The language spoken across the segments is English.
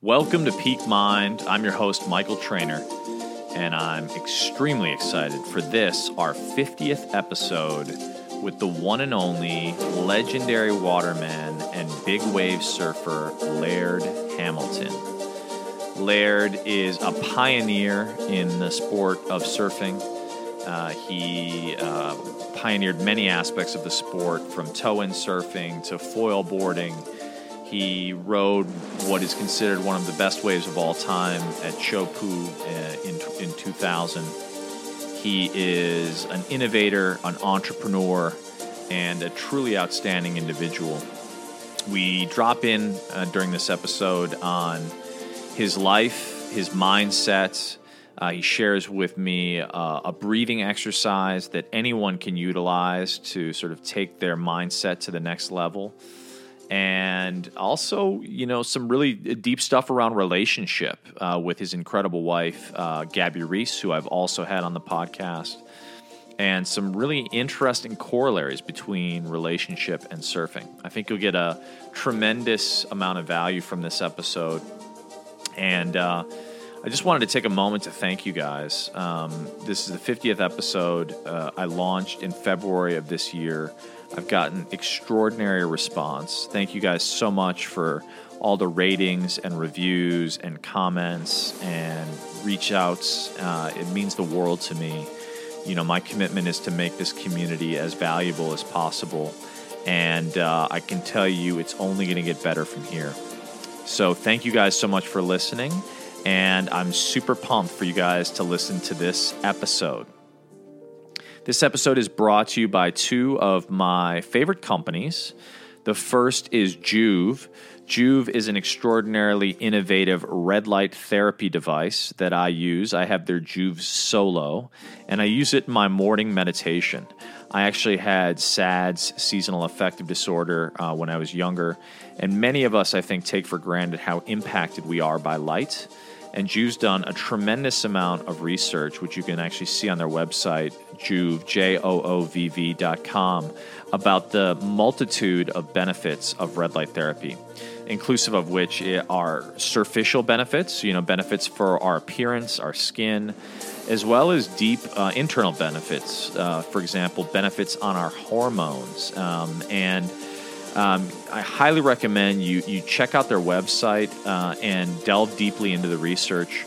Welcome to Peak Mind. I'm your host, Michael Trainer, and I'm extremely excited for this, our 50th episode with the one and only legendary waterman and big wave surfer, Laird Hamilton. Laird is a pioneer in the sport of surfing. Uh, he uh, pioneered many aspects of the sport from tow in surfing to foil boarding he rode what is considered one of the best waves of all time at Teahupo'o uh, in, in 2000. He is an innovator, an entrepreneur, and a truly outstanding individual. We drop in uh, during this episode on his life, his mindset. Uh, he shares with me uh, a breathing exercise that anyone can utilize to sort of take their mindset to the next level and also you know some really deep stuff around relationship uh, with his incredible wife uh, gabby Reece who i've also had on the podcast and some really interesting corollaries between relationship and surfing i think you'll get a tremendous amount of value from this episode and uh, I just wanted to take a moment to thank you guys. Um, this is the 50th episode. Uh, I launched in February of this year. I've gotten extraordinary response. Thank you guys so much for all the ratings and reviews and comments and reach outs. Uh, it means the world to me. You know, my commitment is to make this community as valuable as possible. And uh, I can tell you it's only going to get better from here. So, thank you guys so much for listening. And I'm super pumped for you guys to listen to this episode. This episode is brought to you by two of my favorite companies. The first is Joovv. Joovv is an extraordinarily innovative red light therapy device that I use. I have their Joovv Solo, and I use it in my morning meditation. I actually had SADS, seasonal affective disorder, uh, when I was younger, and many of us, I think, take for granted how impacted we are by light. And Joovv's done a tremendous amount of research, which you can actually see on their website, Joovv, J O O V V.com, about the multitude of benefits of red light therapy, inclusive of which are surficial benefits, you know, benefits for our appearance, our skin, as well as deep uh, internal benefits. Uh, for example, benefits on our hormones um, and um, I highly recommend you you check out their website uh, and delve deeply into the research.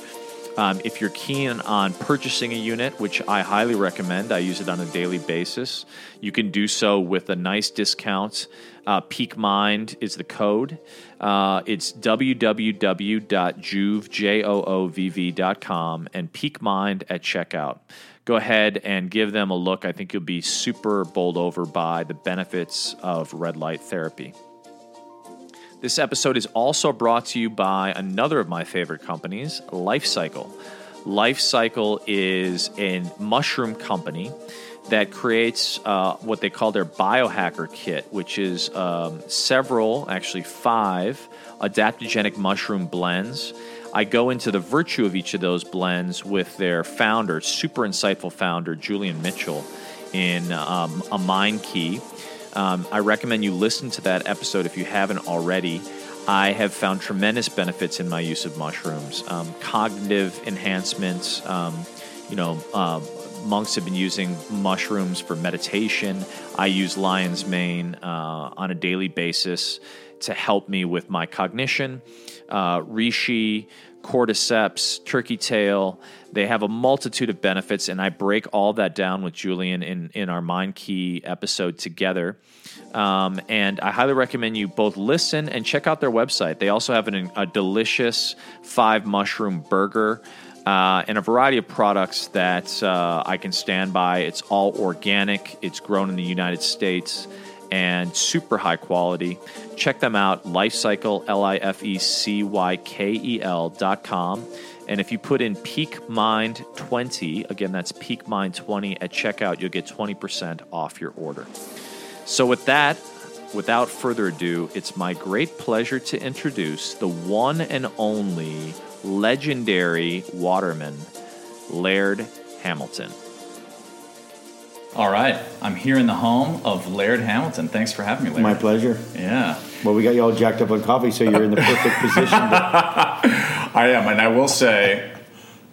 Um, if you're keen on purchasing a unit, which I highly recommend, I use it on a daily basis. You can do so with a nice discount. Uh, Peak Mind is the code. Uh, it's www.joovv.com and Peak Mind at checkout go ahead and give them a look. I think you'll be super bowled over by the benefits of red light therapy. This episode is also brought to you by another of my favorite companies, LifeCykel. LifeCykel is a mushroom company that creates uh, what they call their biohacker kit, which is um, several, actually five, adaptogenic mushroom blends I go into the virtue of each of those blends with their founder, super insightful founder, Julian Mitchell, in um, a mind key. Um, I recommend you listen to that episode if you haven't already. I have found tremendous benefits in my use of mushrooms, um, cognitive enhancements. Um, you know, uh, monks have been using mushrooms for meditation. I use lion's mane uh, on a daily basis to help me with my cognition uh, reishi, cordyceps, turkey tail. They have a multitude of benefits, and I break all that down with Julian in, in our Mind Key episode together. Um, and I highly recommend you both listen and check out their website. They also have an, a delicious five mushroom burger. Uh, and a variety of products that uh, I can stand by. It's all organic, it's grown in the United States, and super high quality. Check them out, LifeCykel, L I F E C Y K E L dot com. And if you put in Peak Mind 20, again, that's Peak Mind 20 at checkout, you'll get 20% off your order. So, with that, without further ado, it's my great pleasure to introduce the one and only legendary waterman, Laird Hamilton. All right. I'm here in the home of Laird Hamilton. Thanks for having me, Laird. My pleasure. Yeah. Well, we got you all jacked up on coffee, so you're in the perfect position. To, I am, and I will say,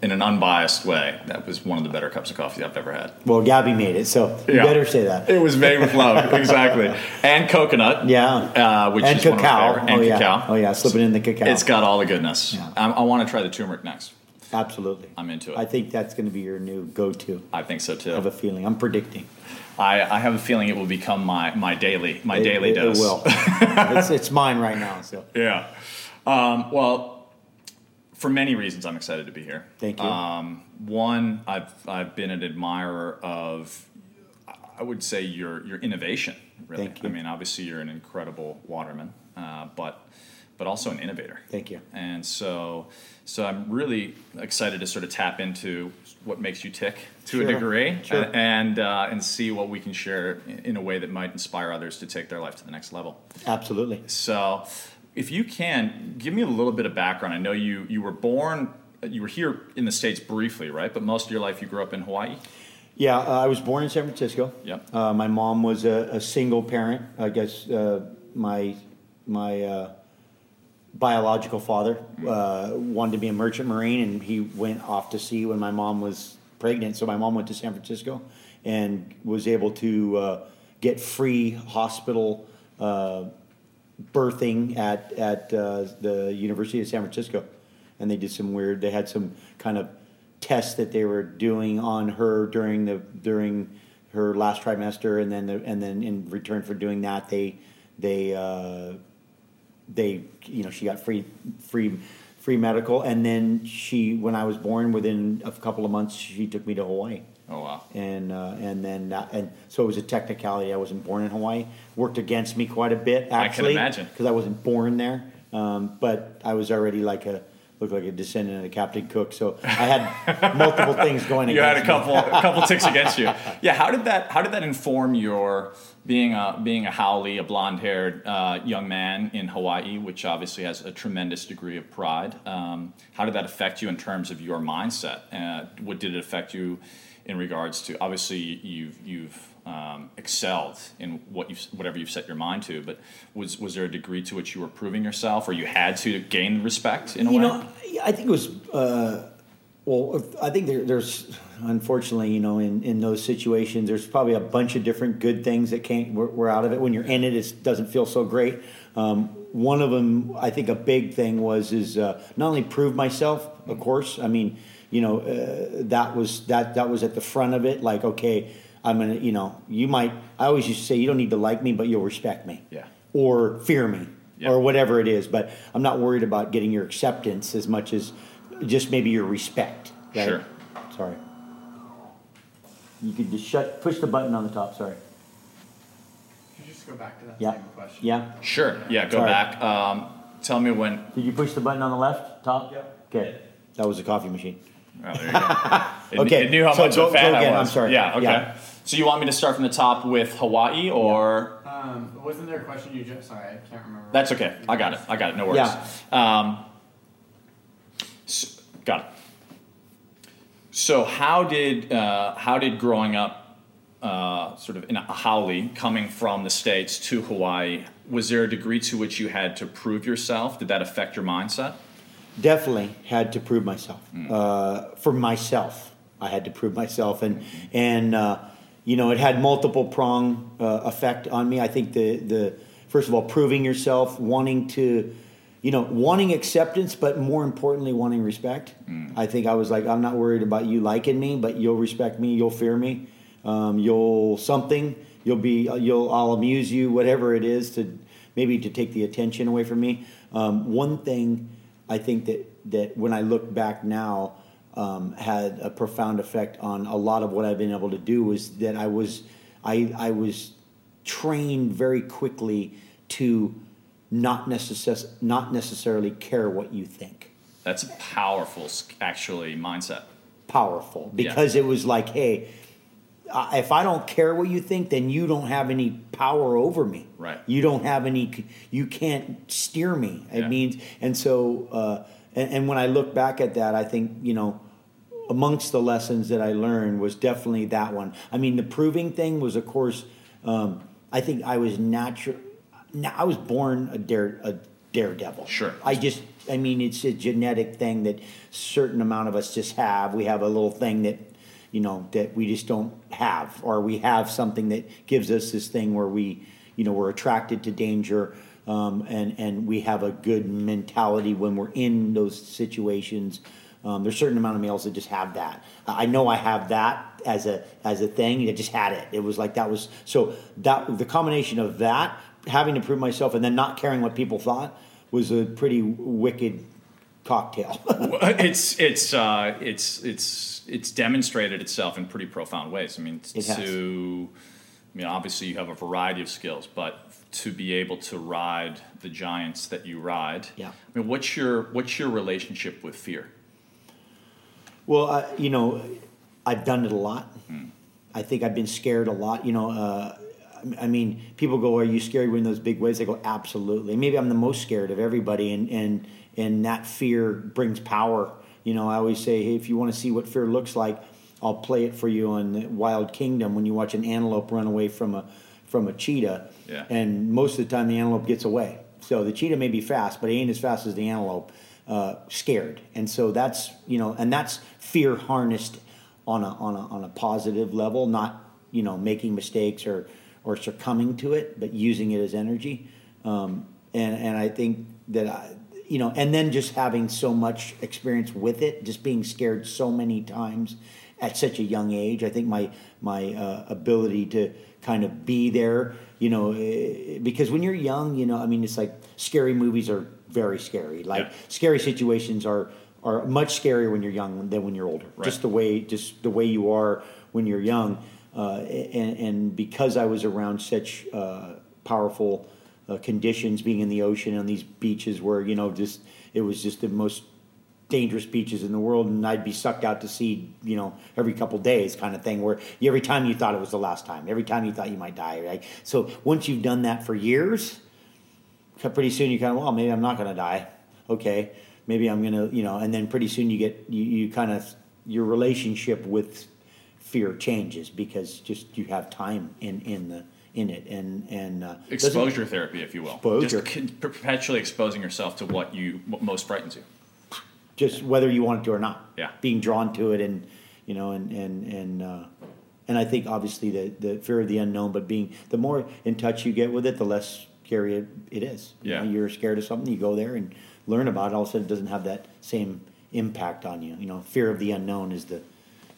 in an unbiased way, that was one of the better cups of coffee I've ever had. well, Gabby made it, so you Yeah. better say that. It was made with love, exactly, and coconut. Yeah. uh, which and is one of my cacao. favorite- and oh yeah. cacao. Oh yeah, slipping in the cacao. It's got all the goodness. Yeah. I, I want to try the turmeric next. Absolutely. I'm into it. I think that's going to be your new go-to. I think so too. I have a feeling. I'm predicting. I, I have a feeling it will become my, my daily my It- daily it, dose. It will. it's, it's mine right now. So Yeah. Um, well, for many reasons, I'm excited to be here. Thank you. Um, one, I've I've been an admirer of, I would say your your innovation. Really, Thank you. I mean, obviously you're an incredible waterman, uh, but but also an innovator. Thank you. And so so I'm really excited to sort of tap into what makes you tick to a degree, Sure. and uh, and see what we can share in- in a way that might inspire others to take their life to the next level. absolutely. So, if you can give me a little bit of background, I know you you were born, you were here in the states briefly, right? But most of your life you grew up in Hawaii. Yeah, uh, I was born in San Francisco. Yep. Uh, my mom was a, a single parent. I guess uh, my my uh, biological father uh, wanted to be a merchant marine, and he went off to sea when my mom was pregnant. So my mom went to San Francisco and was able to uh, get free hospital uh, birthing at at uh, the University of San Francisco, and they did some weird. They had some kind of tests that they were doing on her during the during her last trimester, and then the, and then in return for doing that, they they uh, they you know she got free free free medical, and then she when I was born, within a couple of months, she took me to Hawaii Oh wow! and uh, and then that, and so it was a technicality. I wasn't born in Hawaii. Worked against me quite a bit I can actually. imagine. because I wasn't born there. Um, but I was already like a looked like a descendant of Captain Cook. So I had multiple things going. Against. You had a couple a couple ticks against you. Yeah. How did that How did that inform your being a being a haole, a blonde haired uh, young man in Hawaii, which obviously has a tremendous degree of pride? Um, how did that affect you in terms of your mindset? Uh, what did it affect you in regards to? Obviously, you've you've um, excelled in what you whatever you've set your mind to, but was was there a degree to which you were proving yourself, or you had to gain respect in a You way? know, I think it was. Uh, well, I think there, there's unfortunately, you know, in, in those situations, there's probably a bunch of different good things that can't were, were out of it. When you're in it, it doesn't feel so great. Um, one of them, I think, a big thing was is uh, not only prove myself, of course. I mean, you know, uh, that was that that was at the front of it. Like, okay, I'm gonna, you know, you might. I always used to say, you don't need to like me, but you'll respect me, Yeah. or fear me, Yeah. or whatever it is. But I'm not worried about getting your acceptance as much as just maybe your respect. right? Sure. Sorry. You could just shut, push the button on the top. Sorry. Could you just go back to that Yeah. same question? Yeah. Sure. Yeah. Go Sorry. back. Um, tell me when. Did you push the button on the left top? Yep. Okay. That was a coffee machine. Oh, there you go. It, Okay, It knew how so much go- of a fan go again, I was. I'm sorry. Yeah. Okay. Yeah. So you want me to start from the top with Hawaii, or Um, wasn't there a question you just? Sorry, I can't remember. that's okay. I got it. I got it. No worries. Yeah. Um, s got it. So how did uh, how did growing up uh, sort of in a haole, coming from the states to Hawaii, was there a degree to which you had to prove yourself? Did that affect your mindset? Definitely had to prove myself. Mm. Uh, for myself, I had to prove myself, and and uh, you know it had multiple prong uh, effect on me. I think the the first of all proving yourself, wanting to, you know, wanting acceptance, but more importantly, wanting respect. Mm. I think I was like, I'm not worried about you liking me, but you'll respect me, you'll fear me, um, you'll something, you'll be, you'll, I'll amuse you, whatever it is to maybe to take the attention away from me. Um, one thing I think that that when I look back now um, had a profound effect on a lot of what I've been able to do was that I was I I was trained very quickly to not necess- not necessarily care what you think. That's a powerful, actually, mindset. Powerful because it was like, hey, if I don't care what you think, then you don't have any power over me. Right. You don't have any. You can't steer me. It Yeah. means, and so, uh, and, and when I look back at that, I think you know, amongst the lessons that I learned was definitely that one. I mean, the proving thing was, of course, um, I think I was natural. I was born a dare a daredevil. Sure. I just I mean it's a genetic thing that certain amount of us just have. We have a little thing that you know that we just don't have, or we have something that gives us this thing where we you know we're attracted to danger. Um, and and we have a good mentality when we're in those situations. Um, there's a certain amount of males that just have that. I know I have that as a as a thing. I just had it. It was like that was so that the combination of that having to prove myself and then not caring what people thought was a pretty wicked cocktail. it's it's uh, it's it's it's demonstrated itself in pretty profound ways. I mean, It has. to I mean, obviously you have a variety of skills, but to be able to ride the giants that you ride, Yeah. I mean, what's your what's your relationship with fear? Well, I, you know, I've done it a lot. I think I've been scared a lot. You know, uh, I mean, people go, "Are you scared when those big waves?" I go, "Absolutely." Maybe I'm the most scared of everybody, and and and that fear brings power. You know, I always say, "Hey, if you want to see what fear looks like, I'll play it for you on the Wild Kingdom when you watch an antelope run away from a from a cheetah." Yeah. And most of the time, the antelope gets away. So the cheetah may be fast, but he ain't as fast as the antelope. Uh, scared, and so that's you know, and that's fear harnessed on a on a on a positive level, not you know making mistakes or or succumbing to it, but using it as energy. Um, and and I think that I, you know, and then just having so much experience with it, just being scared so many times at such a young age. I think my my uh, ability to kind of be there, you know, eh, because when you're young, you know, I mean, it's like scary movies are very scary. Like Yeah. scary situations are are much scarier when you're young than when you're older. Right. Just the way just the way you are when you're young, uh, and, and because I was around such uh, powerful uh, conditions, being in the ocean on these beaches where you know just it was just the most dangerous beaches in the world, and I'd be sucked out to sea, you know, every couple days, kind of thing. Where every time you thought it was the last time, every time you thought you might die, right? So once you've done that for years, pretty soon you kind of well maybe i'm not going to die okay maybe i'm going to you know and then pretty soon you get you, you kind of your relationship with fear changes because just you have time in in the in it and and uh, Exposure therapy, if you will. Exposure. Just perpetually exposing yourself to what you what most frightens you. just whether you want it to or not Yeah. being drawn to it and you know and and and uh, and I think obviously the the fear of the unknown but being the more in touch you get with it the less scary it, is You Yeah. know, you're scared of something you go there and learn about it all of a sudden it doesn't have that same impact on you you know fear of the unknown is the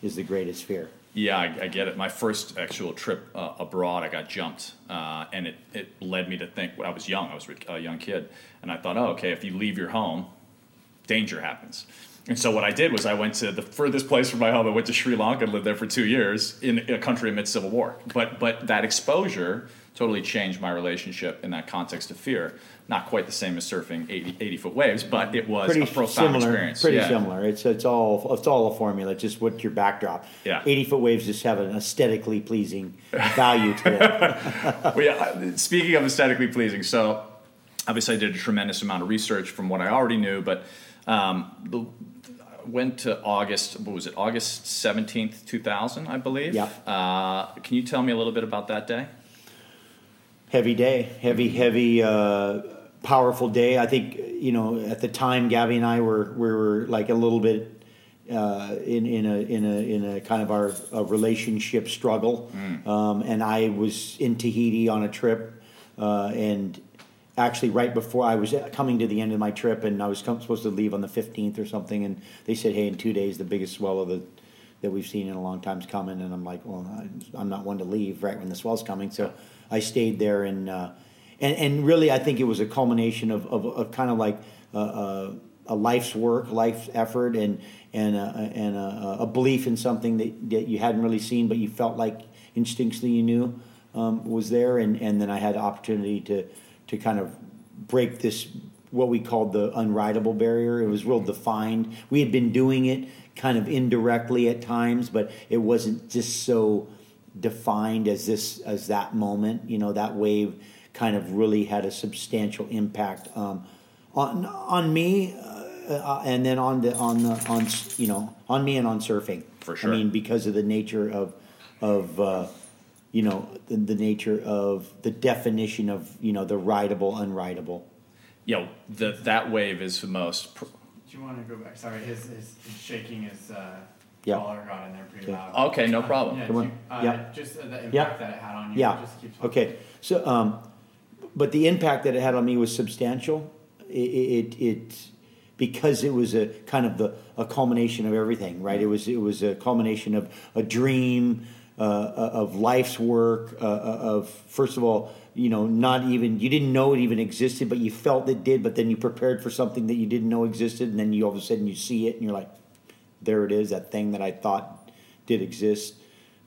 is the greatest fear Yeah, I, I get it. My first actual trip uh, abroad, I got jumped, uh, and it, it led me to think. When I was young, I was a young kid, and I thought, oh, okay, if you leave your home, danger happens. And so what I did was I went to the furthest place from my home. I went to Sri Lanka and lived there for two years in a country amid civil war. But but that exposure totally changed my relationship in that context of fear. Not quite the same as surfing 80, 80 foot waves, but it was pretty a profound similar experience. pretty Yeah. similar it's it's all it's all a formula just what's your backdrop Yeah. 80 foot waves just have an aesthetically pleasing value to it well, yeah, speaking of aesthetically pleasing, so obviously I did a tremendous amount of research from what I already knew, but um, the, went to August, what was it, August 17th, 2000, I believe? Yeah. Uh, can you tell me a little bit about that day? Heavy day, heavy, heavy, uh, powerful day. I think you know at the time, Gabby and I were we were like a little bit uh, in in a in a in a kind of our relationship struggle, um, and I was in Tahiti on a trip, uh, and actually right before I was coming to the end of my trip, and I was com- supposed to leave on the fifteenth or something, and they said, "Hey, in two days, the biggest swell of the." That we've seen in a long time's coming, and I'm like, well, I'm not one to leave right when the swell's coming, so I stayed there, and uh, and and really, I think it was a culmination of of, of kind of like a, a, a life's work, life's effort, and and a, and a, a belief in something that, that you hadn't really seen, but you felt like instinctually you knew um, was there, and and then I had the opportunity to to kind of break this what we called the unrideable barrier. It was real defined. We had been doing it kind of indirectly at times, but it wasn't just so defined as this as that moment. You know, that wave kind of really had a substantial impact um, on on me, uh, uh, and then on the on the on you know on me and on surfing. For sure. I mean, because of the nature of of uh, you know, the, the nature of the definition of you know the rideable, unrideable. You know, the, that wave is the most. Pr- Do you want to go back? Sorry, his, his, his shaking his uh, Yeah. collar got in there pretty Yeah. loud. Okay, no Uh, problem. Yeah, Come on. you- uh, Yeah. Just uh, the impact Yeah. that it had on you. Yeah. Just keep Okay. So, um, but the impact that it had on me was substantial. It, it, it because it was a kind of the a culmination of everything, right? It was it was a culmination of a dream, uh, of life's work, uh, of first of all, you know, not even you didn't know it even existed, but you felt it did. But then you prepared for something that you didn't know existed, and then you all of a sudden you see it, and you're like, there it is, that thing that I thought did exist,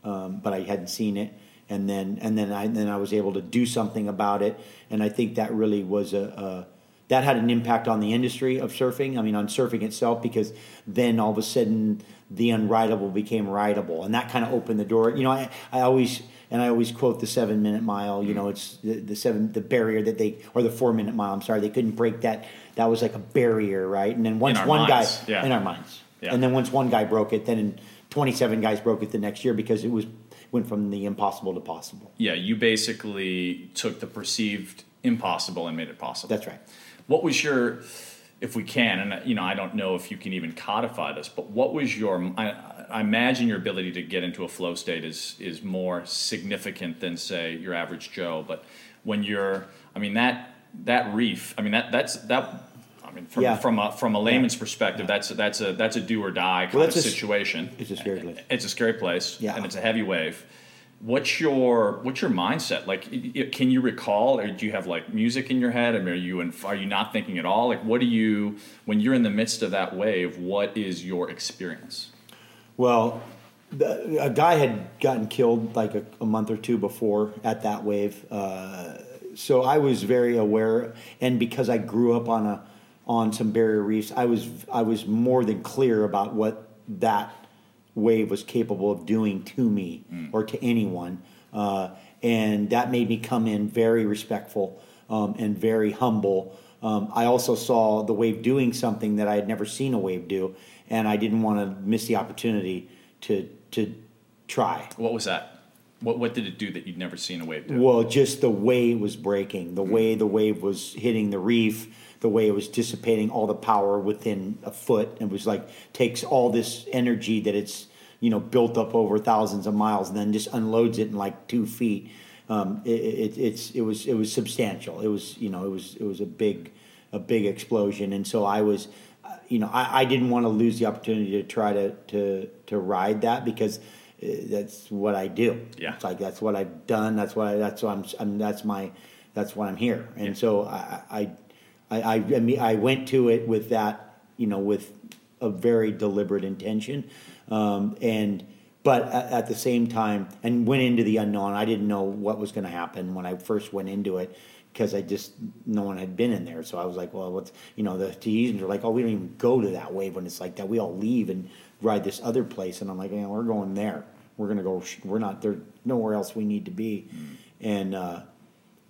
um, but I hadn't seen it. And then, and then I, then I was able to do something about it. And I think that really was a, a that had an impact on the industry of surfing. I mean, on surfing itself, because then all of a sudden the unrideable became rideable, and that kind of opened the door. You know, I, I always and I always quote the seven minute mile. You know, it's the, the seven the barrier that they or the four minute mile. I'm sorry, they couldn't break that. That was like a barrier, right? And then once one minds, guy yeah. in our minds, Yeah. and then once one guy broke it, then 27 guys broke it the next year because it was went from the impossible to possible. yeah, you basically took the perceived impossible and made it possible. That's right. What was your, if we can, and you know, I don't know if you can even codify this, but what was your? I, I imagine your ability to get into a flow state is is more significant than say your average Joe. But when you're, I mean that that reef, I mean that that's that. Mean, from Yeah. from a from a layman's perspective, that's that's a that's a do or die kind Well, of a situation. it's a scary place. It's a scary place, Yeah. and it's a heavy wave. What's your what's your mindset like? y- y- Can you recall, or do you have like music in your head? I mean, are you in, are you not thinking at all? Like, what do you when you're in the midst of that wave? What is your experience? Well, the, a guy had gotten killed like a, a month or two before at that wave, uh, so I was very aware. And because I grew up on a on some barrier reefs, I was I was more than clear about what that wave was capable of doing to me or to anyone, uh, and that made me come in very respectful um, and very humble. Um, I also saw the wave doing something that I had never seen a wave do, and I didn't want to miss the opportunity to to try. What was that? What what did it do that you'd never seen a wave do? Well, just the way it was breaking, the way the wave was hitting the reef, the way it was dissipating all the power within a foot. It was like takes all this energy that it's you know built up over thousands of miles and then just unloads it in like two feet. Um, it, it, it's it was it was substantial. It was you know it was it was a big a big explosion, and so I was. You know, I, I didn't want to lose the opportunity to try to to to ride that because uh, that's what I do. Yeah. It's like that's what I've done. That's what I, that's what I'm, I'm. That's my. That's why I'm here. And Yeah. so I, I, I, I, I mean, I went to it with that, you know, with a very deliberate intention, um, and but at, at the same time, and went into the unknown. I didn't know what was going to happen when I first went into it because I just no one had been in there. So I was like, well, what's you know the Tahitians are like, oh, we don't even go to that wave when it's like that. We all leave and ride this other place, and I'm like, yeah, we're going there. We're gonna go. We're not there. Nowhere else we need to be, and. uh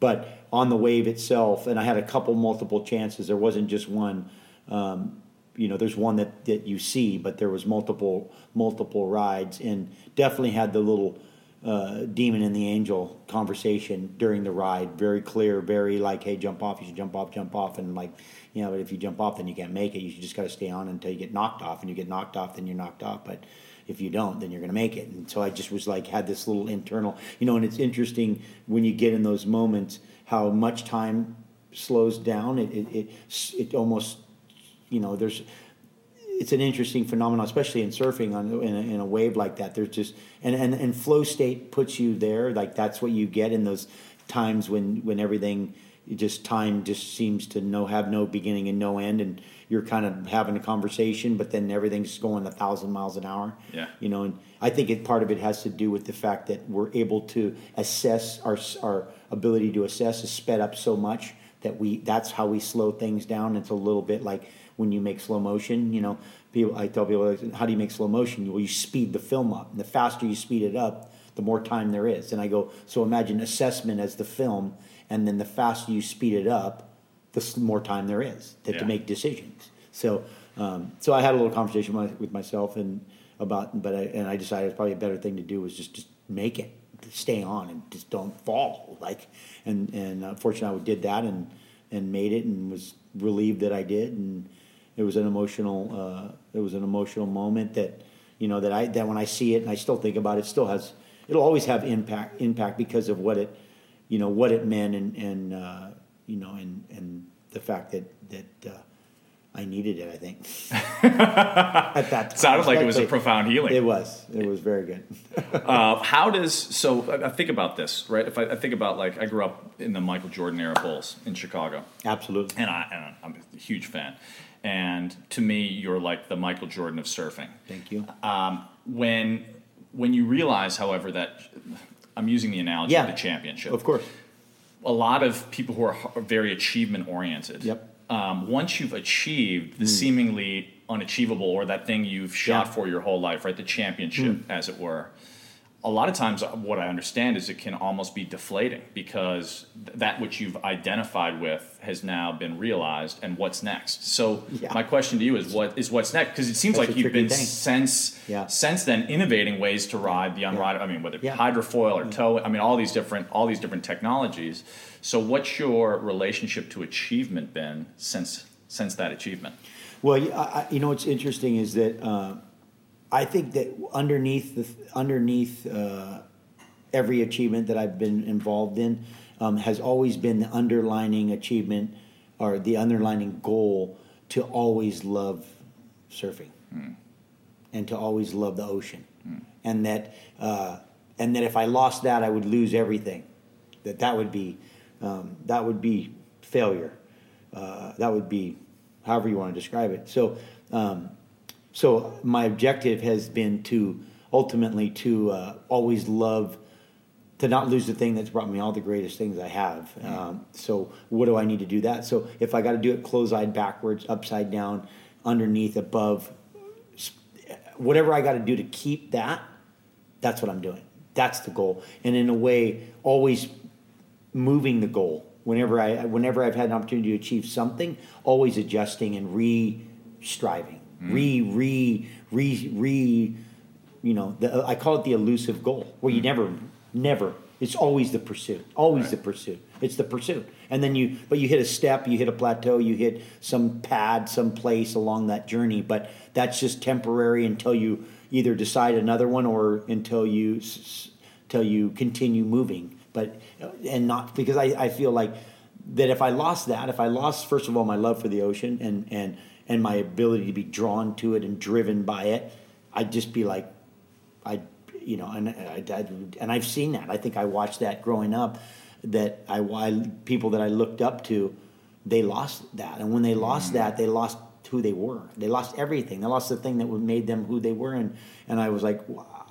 but on the wave itself, and I had a couple multiple chances. There wasn't just one. Um, you know, there's one that, that you see, but there was multiple multiple rides, and definitely had the little uh, demon and the angel conversation during the ride. Very clear, very like, hey, jump off. You should jump off, jump off, and like, you know, but if you jump off, then you can't make it. You just got to stay on until you get knocked off, and you get knocked off, then you're knocked off. But if you don't, then you're going to make it. And so I just was like, had this little internal, you know, and it's interesting when you get in those moments how much time slows down. It, it, it, it almost, you know, there's, it's an interesting phenomenon, especially in surfing on in a, in a wave like that. There's just and, and and flow state puts you there. Like that's what you get in those times when when everything just time just seems to no have no beginning and no end, and you're kind of having a conversation, but then everything's going a thousand miles an hour. Yeah. you know, and I think it part of it has to do with the fact that we're able to assess our our ability to assess is sped up so much that we that's how we slow things down. It's a little bit like when you make slow motion. You know, people I tell people, how do you make slow motion? Well, you speed the film up. And the faster you speed it up, the more time there is. And I go, so imagine assessment as the film, and then the faster you speed it up, the more time there is to, Yeah. to make decisions. So, um, so I had a little conversation with myself and about, but I, and I decided it's probably a better thing to do was just just make it, stay on and just don't fall. Like, and and uh, fortunately, I did that and and made it and was relieved that I did. And it was an emotional uh, it was an emotional moment that you know that I that when I see it and I still think about it, still has it'll always have impact impact because of what it you know what it meant and and uh, you know and and the fact that that. I needed it. I think at that time. Sounded like it was a profound healing. It was. It was very good. Uh, how does so? I I think about this, right? If I, I think about like I grew up in the Michael Jordan era Bulls in Chicago, Absolutely. and I and I'm a huge fan. And to me, you're like the Michael Jordan of surfing. Thank you. Um, when when you realize, however, that I'm using the analogy Yeah. of the championship. Of course. a lot of people who are, are very achievement oriented. Yep. Um, once you've achieved the seemingly unachievable or that thing you've shot Yeah. for your whole life, right? The championship, as it were. A lot of times, uh, what I understand is it can almost be deflating because th- that which you've identified with has now been realized, and what's next? So, Yeah. my question to you is, what is what's next? Because it seems That's like you've been thing. since Yeah. since then innovating ways to ride the unrideable. I mean, whether it be Yeah. hydrofoil or tow. I mean, all these different all these different technologies. So, what's your relationship to achievement been since since that achievement? Well, I- you know what's interesting is that uh, I think that underneath the underneath uh, every achievement that I've been involved in um, has always been the underlining achievement or the underlining goal to always love surfing and to always love the ocean, and that uh, and that if I lost that, I would lose everything. That that would be um, that would be failure. Uh, that would be however you want to describe it. So, um, so my objective has been to ultimately to uh, always love to not lose the thing that's brought me all the greatest things I have. Um, so what do I need to do that? So if I got to do it close-eyed backwards, upside down, underneath, above, whatever I got to do to keep that, that's what I'm doing. That's the goal. And in a way, always moving the goal. Whenever I, whenever I've had an opportunity to achieve something, always adjusting and re-striving, re, re, re, re. You know, the, I call it the elusive goal, where you mm. never, never. It's always the pursuit. Always the pursuit. It's the pursuit. And then you, but you hit a step, you hit a plateau, you hit some pad, some place along that journey. But that's just temporary until you either decide another one or until you, s- you continue moving. But and not because I, I feel like that if I lost that, if I lost first of all my love for the ocean and and and my ability to be drawn to it and driven by it, I'd just be like, I, you know, and uh, I, I, and I've seen that. I think I watched that growing up. That I, I people that I looked up to, they lost that, and when they lost mm. that, they lost who they were. They lost everything. They lost the thing that made them who they were, and and I was like,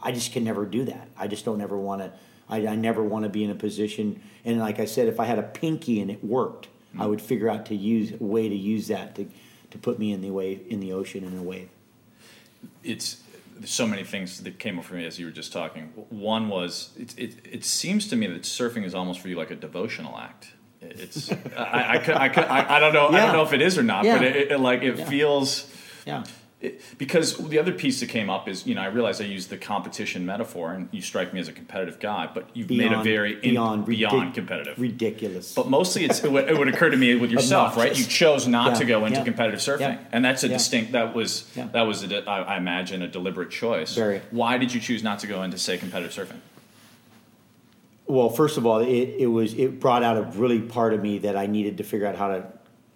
I just can never do that. I just don't ever want to. I, I never want to be in a position. And like I said, if I had a pinky and it worked, I mm. would figure out to use a way to use that to to put me in the wave in the ocean in a wave. It's there's so many things that came up for me as you were just talking. One was it, it, it seems to me that surfing is almost for you like a devotional act. It's I, I, I, I, don't know I don't know if it is or not, Yeah. but it, it, like it Yeah. feels. Yeah. It, because the other piece that came up is, you know, I realize I used the competition metaphor, and you strike me as a competitive guy, but you've made a very in- beyond beyond ridic- competitive. ridiculous. But mostly, it's, it, would, it would occur to me with yourself, right? You chose not Yeah, to go into yeah, competitive surfing, yeah, and that's a distinct. That was that was, a, I, I imagine, a deliberate choice. Very. Why did you choose not to go into, say, competitive surfing? Well, first of all, it, it was it brought out a really part of me that I needed to figure out how to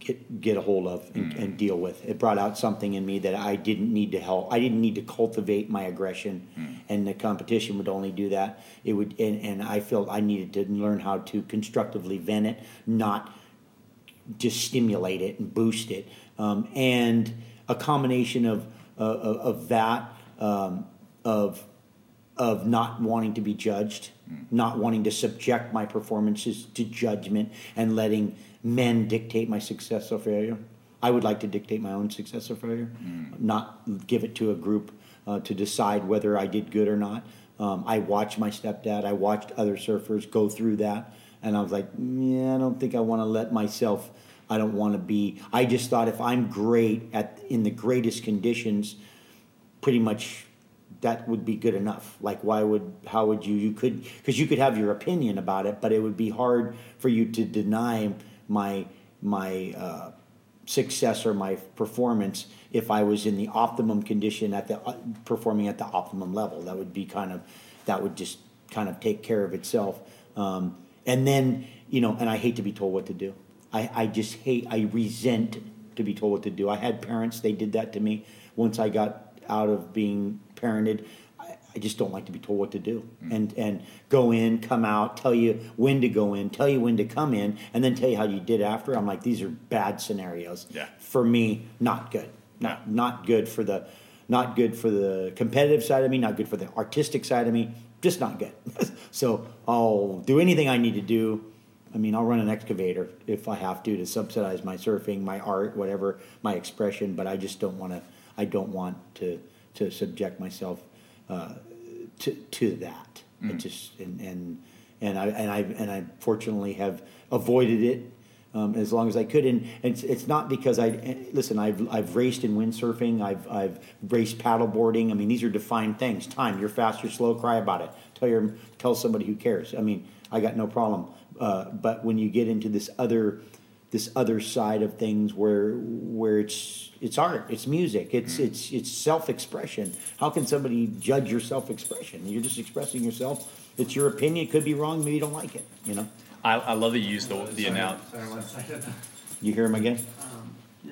get get a hold of and, and deal with. It brought out something in me that I didn't need to help. I didn't need to cultivate my aggression, and the competition would only do that. It would, and, and I felt I needed to learn how to constructively vent it, not just stimulate it and boost it. Um, and a combination of uh, of, of that um, of of not wanting to be judged, not wanting to subject my performances to judgment, and letting men dictate my success or failure. I would like to dictate my own success or failure, not give it to a group uh, to decide whether I did good or not. Um, I watched my stepdad, I watched other surfers go through that, and I was like, yeah, I don't think I want to let myself. I don't want to be. I just thought if I'm great at in the greatest conditions, pretty much that would be good enough. Like, why would, how would you, you could, because you could have your opinion about it, but it would be hard for you to deny my, my, uh, success or my performance if I was in the optimum condition at the, uh, performing at the optimum level. That would be kind of, that would just kind of take care of itself. Um, and then, you know, and I hate to be told what to do. I, I just hate, I resent to be told what to do. I had parents, they did that to me once I got out of being parented. I, I just don't like to be told what to do. Mm. And, and go in, come out, tell you when to go in, tell you when to come in, and then tell you how you did after. I'm like, these are bad scenarios. Yeah. For me, not good. Not, not good for the, not good for the competitive side of me, not good for the artistic side of me, just not good. so I'll do anything I need to do. I mean, I'll run an excavator if I have to to subsidize my surfing, my art, whatever, my expression. But I just don't want to. I don't want to to subject myself uh, to to that. It just and and and I and I and I fortunately have avoided it um, as long as I could. And, and it's, it's not because I eh, listen. I've I've raced in windsurfing. I've I've raced paddleboarding. I mean, these are defined things. Time. You're fast. You're slow. Cry about it. Tell your tell somebody who cares. I mean, I got no problem. Uh, but when you get into this other this other side of things where where it's it's art, it's music, it's mm. it's it's self expression. How can somebody judge your self expression? You're just expressing yourself. It's your opinion. It could be wrong. Maybe you don't like it. You know. I, I love that you use the the Sorry, analogy. Sorry, one second. You hear him again? Uh,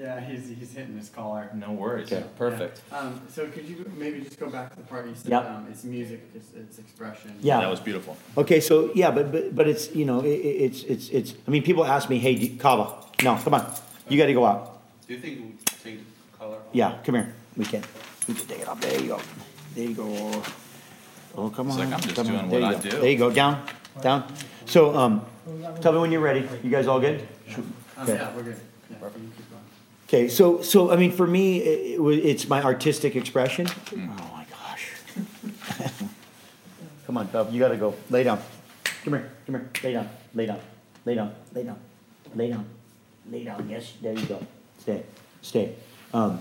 Yeah, he's, he's hitting his collar. No worries. Okay. Perfect. Yeah. Um, so could you maybe just go back to the part you said, Yep. um, it's music, it's, it's expression. Yeah. That was beautiful. Okay, so yeah, but but, but it's you know it, it- it's it's it's. I mean, people ask me, "Hey, do, Kava, no, come on, you got to go out." Do you think we take the color off? Yeah, come here. We can. We can take it off. There you go. There you go. Oh, come It's on. like I'm just come doing on. what There you I go. do. There you go. Down, down. So, um, tell me when you're ready. You guys all good? Um, Okay. yeah, we're good. Yeah, you keep going. Okay, so so I mean, for me, it, it, it's my artistic expression. Mm. Oh my gosh! come on, Bob, you gotta go. Lay down. Come here. Come here. Lay down. Lay down. Lay down. Lay down. Lay down. Lay down. Yes, there you go. Stay. Stay. Um,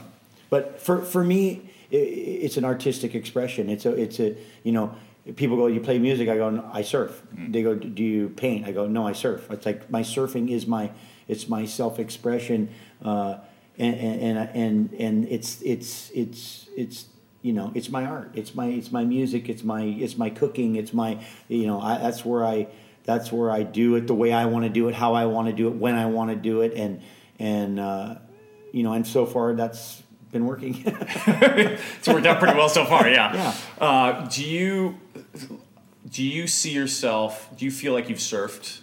but for for me, i it's an artistic expression. It's a it's a you know. People go, you play music. I go, no, I surf. They go, do you paint? I go, no, I surf. It's like my surfing is my, it's my self expression, uh, and, and and and it's it's it's it's you know it's my art. It's my it's my music. It's my it's my cooking. It's my you know I, that's where I that's where I do it the way I want to do it, how I want to do it, when I want to do it, and and uh, you know and so far that's been working. It's worked out pretty well so far. Yeah. Yeah. Uh, do you do you see yourself? Do you feel like you've surfed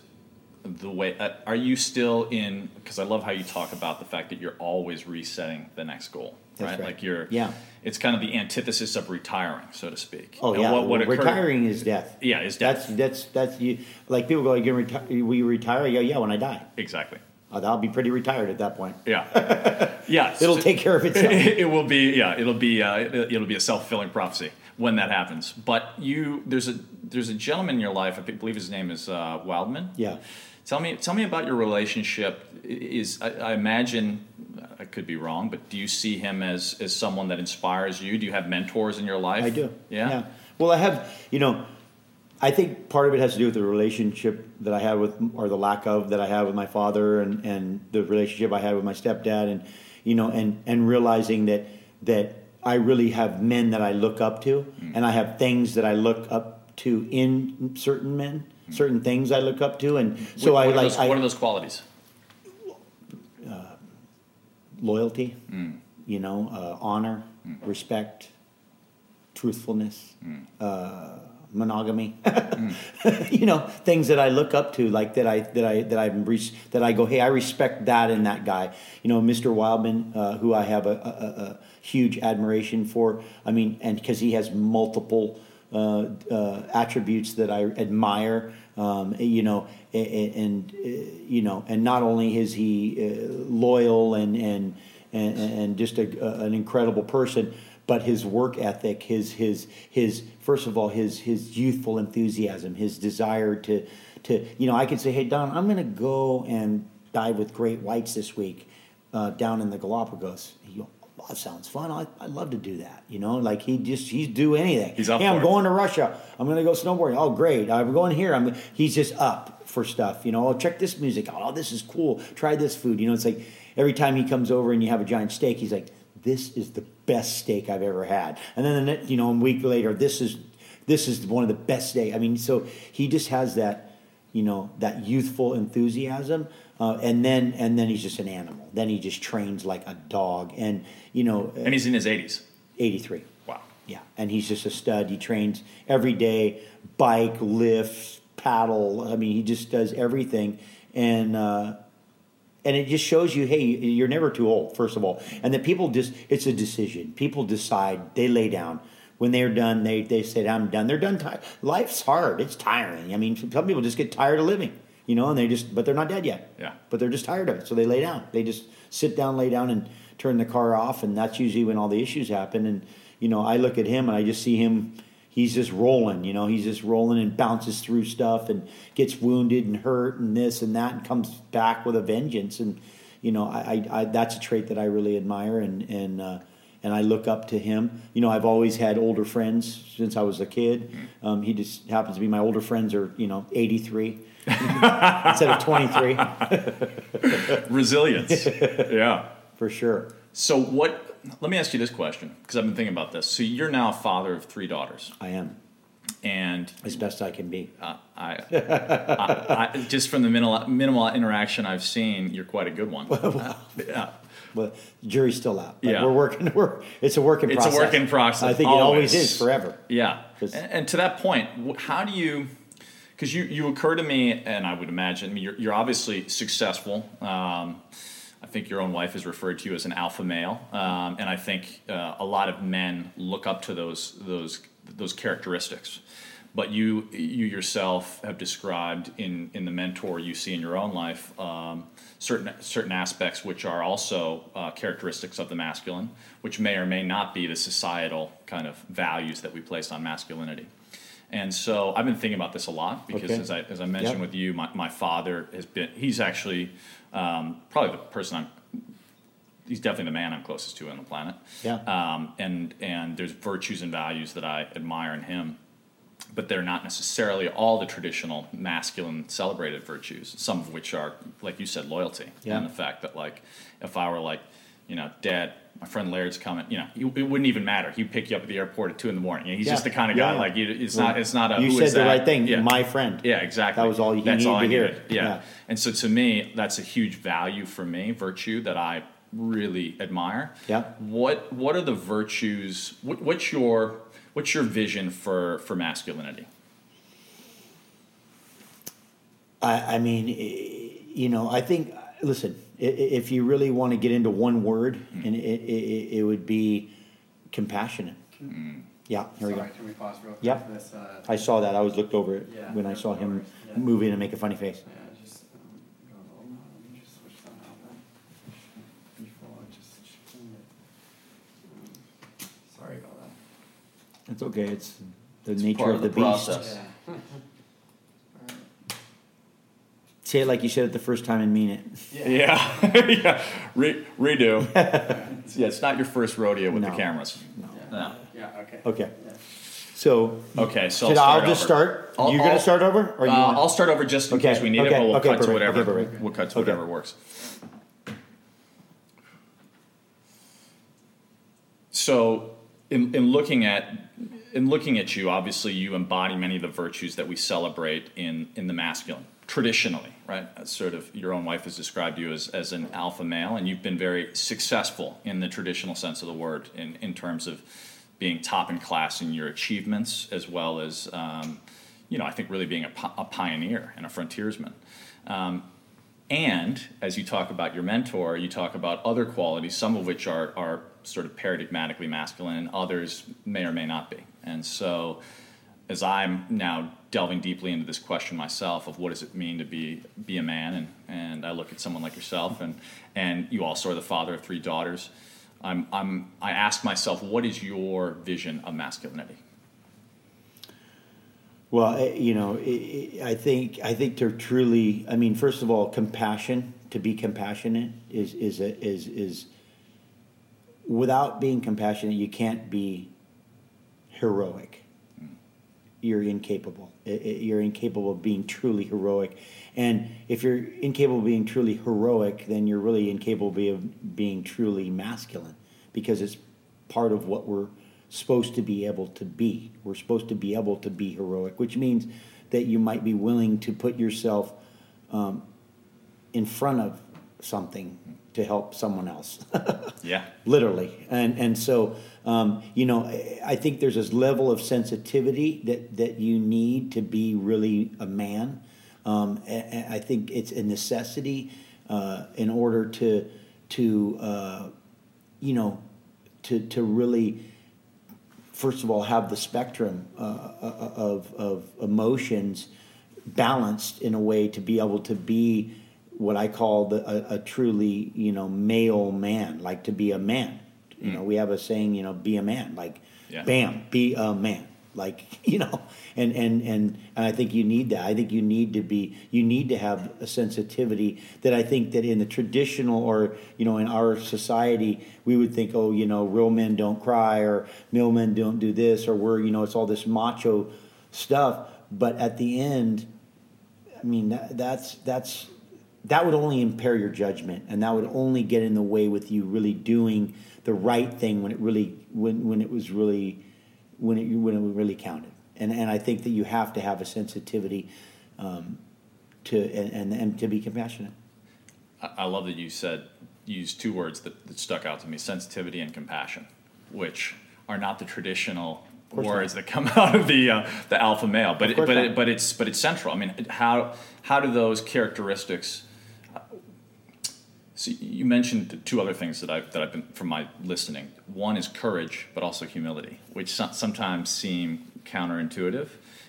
the way? Uh, are you still in? Because I love how you talk about the fact that you're always resetting the next goal. That's right. Like you're. Yeah. It's kind of the antithesis of retiring, so to speak. Oh And yeah, What, what occurred- retiring is death. Yeah, is That's death. that's that's you. Like people go, you retire? Will you retire? Yeah, yeah. When I die, Exactly. uh, I'll be pretty retired at that point. Yeah. Yeah. It'll take care of itself. it will be yeah it'll be uh, it- it'll be a self-fulfilling prophecy when that happens but you there's a there's a gentleman in your life i believe his name is uh, wildman Yeah. Tell me tell me about your relationship. Is I, I imagine i could be wrong but do you see him as as someone that inspires you? Do you have mentors in your life? I do. yeah, Well, I have, you know, I think part of it has to do with the relationship that I have with, or the lack of that I have with my father, and and the relationship I had with my stepdad, and you know, and and realizing that that I really have men that I look up to, Mm. and I have things that I look up to in certain men, certain things I look up to, and so Mm. what, I what like those, I, what are those qualities loyalty, Mm. you know, uh, honor, respect, truthfulness, Mm. uh, monogamy. you know, things that I look up to, like that I that I that I res- that I go, hey, I respect that in that guy. You know, Mr. Wildman, uh, who I have a, a, a huge admiration for. I mean, and because he has multiple. Uh, uh, attributes that I admire, um, you know, and, and uh, you know, and not only is he uh, loyal and and and, and just a, an incredible person, but his work ethic, his his his first of all his his youthful enthusiasm, his desire to to you know, I could say, hey Don, I'm going to go and dive with great whites this week uh, down in the Galapagos. He that sounds fun. I, I'd love to do that. You know, like he just he's do anything. He's up Hey, I'm for it. going to Russia. I'm going to go snowboarding. Oh, great. Uh, I'm going here. I'm. He's just up for stuff. You know, oh, check this music out. Oh, this is cool. Try this food. You know, it's like every time he comes over and you have a giant steak, he's like, this is the best steak I've ever had. And then the ne- you know, a week later, this is this is one of the best steak. I mean, so he just has that you know that youthful enthusiasm uh, and then and then he's just an animal. Then he just trains like a dog. And you know And he's in his 80s. 83 Wow. yeah. And he's just a stud. He trains every day bike lifts paddle. I mean he just does everything. And uh, and it just shows you hey you're never too old first of all. And that people just it's a decision. People decide. They lay down. When they're done they, they say i'm done. They're done ti- life's hard. It's tiring. I mean some people just get tired of living you know and they just but they're not dead yet Yeah. but they're just tired of it so they lay down they just sit down lay down and turn the car off and that's usually when all the issues happen and you know i look at him and i just see him he's just rolling you know he's just rolling and bounces through stuff and gets wounded and hurt and this and that and comes back with a vengeance and you know i, I, I that's a trait that i really admire and and uh, and I look up to him. You know, I've always had older friends since I was a kid. Um, he just happens to be my older friends are you know 83 instead of 23 Resilience. yeah. for sure. So what? Let me ask you this question because I've been thinking about this. So you're now a father of three daughters, I am and as best I can be. uh, I, I, I, just from the minimal, minimal interaction I've seen, you're quite a good one. Uh, yeah. But jury's still out. Like, Yeah. we're working. We're it's a work in It's a process. work in process, I think it always always. is forever. Yeah. and, and to that point, how do you? Because you you occur to me, and I would imagine I mean, you're you're obviously successful. Um, I think your own wife has referred to you as an alpha male, um, and I think uh, a lot of men look up to those those those characteristics. But you you yourself have described in in the mentor you see in your own life um, certain certain aspects which are also uh, characteristics of the masculine, which may or may not be the societal kind of values that we place on masculinity. And so I've been thinking about this a lot because, Okay. as I as I mentioned Yep. with you, my, my father has been he's actually um, probably the person I'm he's definitely the man I'm closest to on the planet. Yeah. Um, and and there's virtues and values that I admire in him, but they're not necessarily all the traditional masculine celebrated virtues. Some of which are, like you said, loyalty Yeah. and the fact that like if I were like, you know, Dad, my friend Laird's coming. You know, it wouldn't even matter. He'd pick you up at the airport at two in the morning. He's Yeah. just the kind of guy yeah. like you. It's not. It's not a. You who said is the that? right thing. Yeah. My friend. Yeah, exactly. That was all you That's needed all I to hear. Yeah. Yeah. And so to me, that's a huge value for me, virtue that I really admire. Yeah. What What are the virtues? What, what's your What's your vision for for masculinity? I, I mean, you know, I think. Listen, i- i- if you really want to get into one word, Hmm. and it, it, it would be compassionate. Yeah, here we go. Sorry, can we pause real quick? Yep. This, uh, I saw that. I was looked over it Yeah, when I saw him. Yeah. move in and make a funny face. yeah, just um, go a little more. Let me just switch that out then. Before I just change it. Um, Sorry about that. It's okay. It's the It's nature part of of the, the beast. process. Yeah. Say it like you said it the first time and mean it. Yeah, yeah. Re- redo. yeah, it's not your first rodeo with No. the cameras. Yeah, yeah, okay. Okay. Yeah. So Okay, so I'll I start just over. start? I'll- You're going I'll- to start over, or you Uh, want? I'll start over just in Okay, case we need okay, it, but we'll okay, cut to perfect, whatever. okay, perfect. We'll cut to Okay. whatever works. So, in, in looking at in looking at you, obviously you embody many of the virtues that we celebrate in in the masculine traditionally, right? Sort of your own wife has described you as, as an alpha male, and you've been very successful in the traditional sense of the word in, in terms of being top in class in your achievements, as well as um, you know, I think really being a, a pioneer and a frontiersman. Um, and as you talk about your mentor, you talk about other qualities, some of which are, are sort of paradigmatically masculine, and others may or may not be. And so, as I'm now delving deeply into this question myself of what does it mean to be be a man, and, and I look at someone like yourself, and and you also are the father of three daughters. I'm, I'm I ask myself, what is your vision of masculinity? Well, eh, you know, I think I think to truly, I mean, first of all, compassion. To be compassionate is is a, is is without being compassionate, you can't be heroic. You're incapable. You're incapable of being truly heroic. And if you're incapable of being truly heroic, then you're really incapable of being truly masculine because it's part of what we're supposed to be able to be. We're supposed to be able to be heroic, which means that you might be willing to put yourself um, in front of something to help someone else. Yeah. literally and and so um, you know I- think there's this level of sensitivity that that you need to be really a man um, i think it's a necessity uh, in order to to uh, you know to to really first of all have the spectrum uh, of of emotions balanced in a way to be able to be what I call the, a, a truly you know male man, like to be a man. You mm. know, we have a saying, you know, be a man, like Yeah. bam, be a man, like you know, and and and and I think you need that. I think you need to be, you need to have a sensitivity that I think that in the traditional or you know in our society we would think, oh, you know, real men don't cry or real men don't do this or we're you know it's all this macho stuff. But at the end, I mean, that, that's that's that would only impair your judgment, and that would only get in the way with you really doing the right thing when it really when when it was really when it when it really counted. And and I think that you have to have a sensitivity um, to and, and and to be compassionate. I love that you said used two words that, that stuck out to me: sensitivity and compassion, which are not the traditional words that come out of the uh, the alpha male. But it, but it, but it's but it's central. I mean, how how do those characteristics? So you mentioned two other things that I've that I've been from my listening. One is courage, but also humility, which sometimes seem counterintuitive.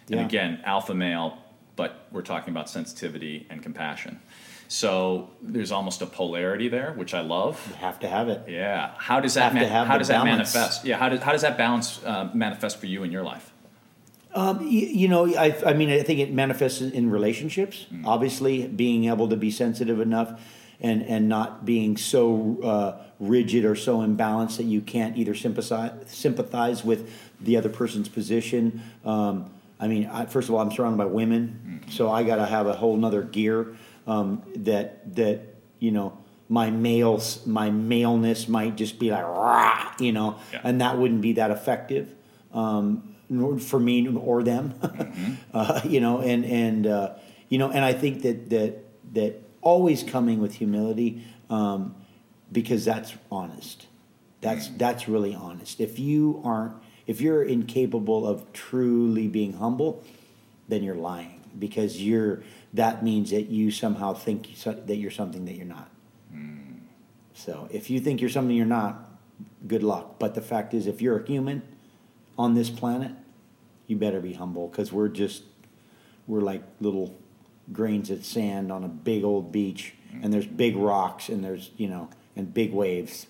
And again, alpha male, but we're talking about sensitivity and compassion. So there's almost a polarity there, which I love. You have to have it. Yeah. How does that man- how does that manifest? Yeah. How does how does that balance uh, manifest for you in your life? Um, you, you know, I, I mean, I think it manifests in relationships. Obviously, being able to be sensitive enough and and not being so uh, rigid or so imbalanced that you can't either sympathize sympathize with the other person's position. Um, I mean, I, first of all, I'm surrounded by women, so I got to have a whole nother gear um, that that you know my males my maleness might just be like rah, you know, Yeah. and that wouldn't be that effective um, for me or them, uh, you know, and and uh, you know, and I think that that that always coming with humility um, because that's honest. That's that's really honest. If you aren't, if you're incapable of truly being humble, then you're lying because you're. That means that you somehow think that you're something that you're not. So if you think you're something you're not, good luck. But the fact is, if you're a human on this planet, you better be humble because we're just we're like little grains of sand on a big old beach, and there's big rocks and there's you know and big waves.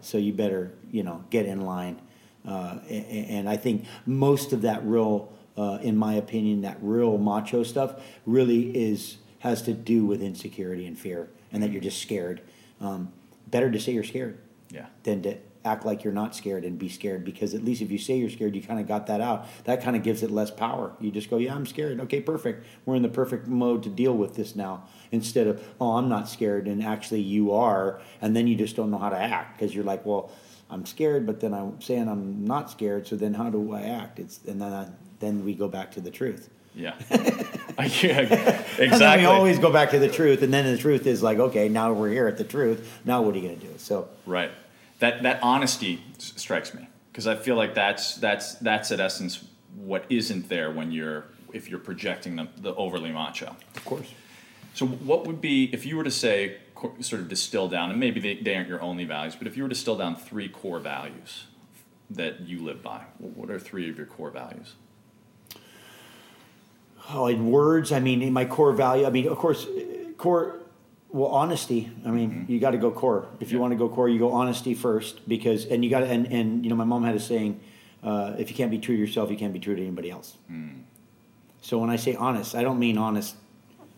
So you better you know get in line. Uh, and I think most of that real, uh, in my opinion, that real macho stuff really is has to do with insecurity and fear, and that you're just scared. Um, better to say you're scared Yeah. than to act like you're not scared and be scared because at least if you say you're scared you kind of got that out. That kind of gives it less power. You just go yeah i'm scared. Okay perfect. We're in the perfect mode to deal with this now instead of oh i'm not scared and actually you are and then you just don't know how to act because you're like well i'm scared but then i'm saying i'm not scared so then how do i act? It's and then I, then we go back to the truth. Yeah. yeah exactly. we always go back to the truth and then the truth is like okay now we're here at the truth. Now what are you going to do? So Right. That that honesty s- strikes me because I feel like that's that's that's at essence what isn't there when you're if you're projecting the, the overly macho. of course So what would be if you were to say sort of distill down and maybe they, they aren't your only values, but if you were to distill down three core values that you live by, what are three of your core values? Oh, in words, I mean, in my core value, I mean, of course, core, well, honesty. I mean, you got to go core. If you want to go core, you go honesty first because, and you got to, and, and, you know, my mom had a saying, uh, if you can't be true to yourself, you can't be true to anybody else. So when I say honest, I don't mean honest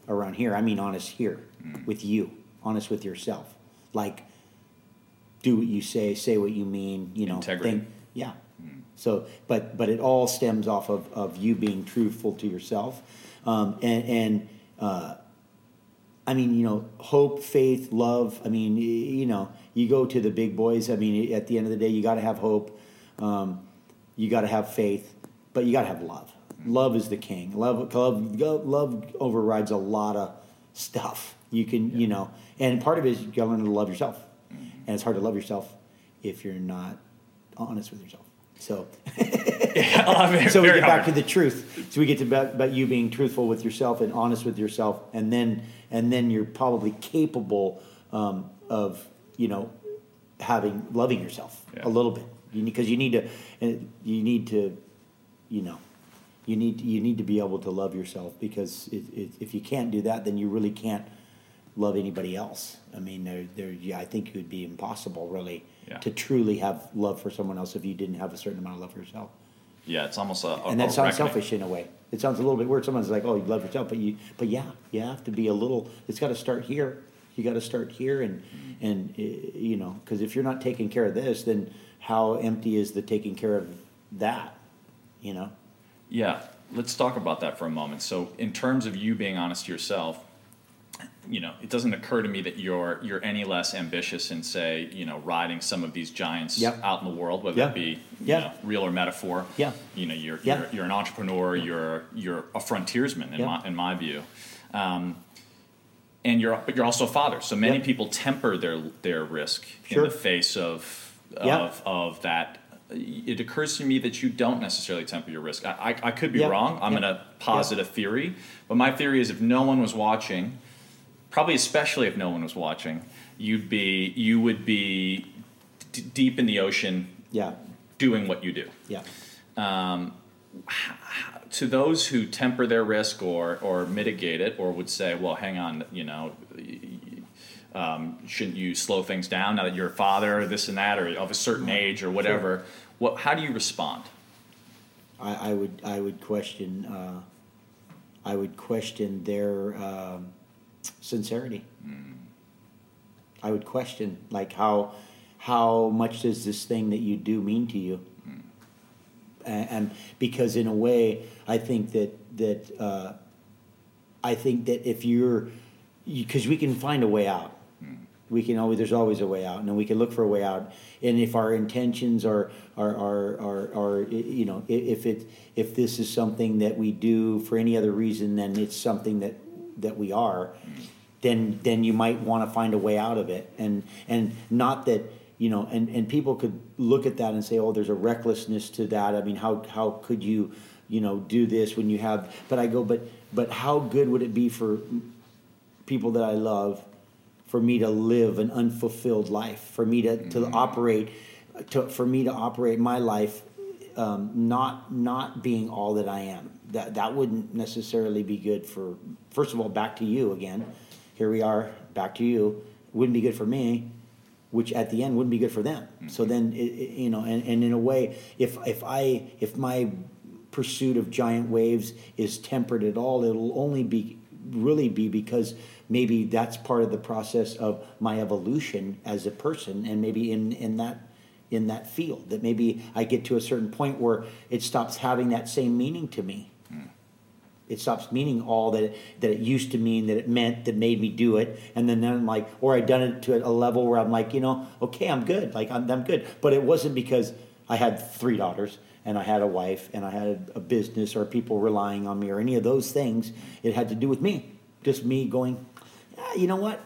around here. I mean honest here with you, honest with yourself. Like, do what you say, say what you mean, you know, Integrity. think, yeah. So, but but it all stems off of, of you being truthful to yourself, um, and and uh, I mean, you know, hope, faith, love. I mean, you know, you go to the big boys. I mean, at the end of the day, you got to have hope, um, you got to have faith, but you got to have love. Love is the king. Love, love, love overrides a lot of stuff. You can, you know, and part of it is you got to learn to love yourself, and it's hard to love yourself if you're not honest with yourself. So, I mean, so we very get back hard. to the truth. So we get to about, about you being truthful with yourself and honest with yourself, and then and then you're probably capable um, of you know having loving yourself Yeah. a little bit because you need to uh, you need to you know you need you need to be able to love yourself because it, it, if you can't do that, then you really can't love anybody else. I mean, there, there, yeah, I think it would be impossible, really, Yeah. to truly have love for someone else if you didn't have a certain amount of love for yourself. Yeah, it's almost a, a And that a sounds reckoning. selfish in a way. It sounds a little bit weird. Someone's like, "Oh, you love yourself," but you, but yeah, you have to be a little. It's got to start here. You got to start here, and and uh, you know, because if you're not taking care of this, then how empty is the taking care of that? You know. Yeah, let's talk about that for a moment. So, in terms of you being honest to yourself, you know, it doesn't occur to me that you're you're any less ambitious in, say, you know, riding some of these giants Yep. out in the world, whether Yeah. it be you Yeah. know, real or metaphor. Yeah. You know, you're you're, you're an entrepreneur. You're you're a frontiersman in my in my view. Um, and you're but you're also a father. So many Yep. people temper their their risk Sure. in the face of of of that. It occurs to me that you don't necessarily temper your risk. I, I, I could be wrong. I'm going to posit a theory, but my theory is if no one was watching, probably especially if no one was watching, you'd be you would be d- deep in the ocean Yeah. doing what you do Yeah. to those who temper their risk or or mitigate it, or would say, "Well, hang on, you know, um, shouldn't you slow things down now that you're a father, this and that, or of a certain age, or whatever?" What? How do you respond? I, I would I would question uh, I would question their um, sincerity. I would question like how how much does this thing that you do mean to you? And, and because in a way, I think that that uh, I think that if you're because we can find a way out. We can always there's always a way out, and then we can look for a way out. And if our intentions are are are are, are you know if it if this is something that we do for any other reason then it's something that that we are, then then you might want to find a way out of it. And and not that you know and and people could look at that and say, oh, there's a recklessness to that. I mean, how how could you you know do this when you have? But I go, but but how good would it be for people that I love for me to live an unfulfilled life, for me to, to operate, to, for me to operate my life, um, not not being all that I am. That that wouldn't necessarily be good for. First of all, back to you again. Here we are, back to you. Wouldn't be good for me, which at the end wouldn't be good for them. Mm-hmm. So then, it, it- you know, and, and in a way, if if I if my pursuit of giant waves is tempered at all, it'll only be really be because maybe that's part of the process of my evolution as a person, and maybe in in that in that field that maybe I get to a certain point where it stops having that same meaning to me. It stops meaning all that it, that it used to mean that it meant that made me do it, and then then I'm like, or I done it to a level where I'm like, you know, okay, I'm good, like I'm, I'm good, but it wasn't because I had three daughters and I had a wife and I had a business or people relying on me or any of those things. It had to do with me, just me going, ah, you know what,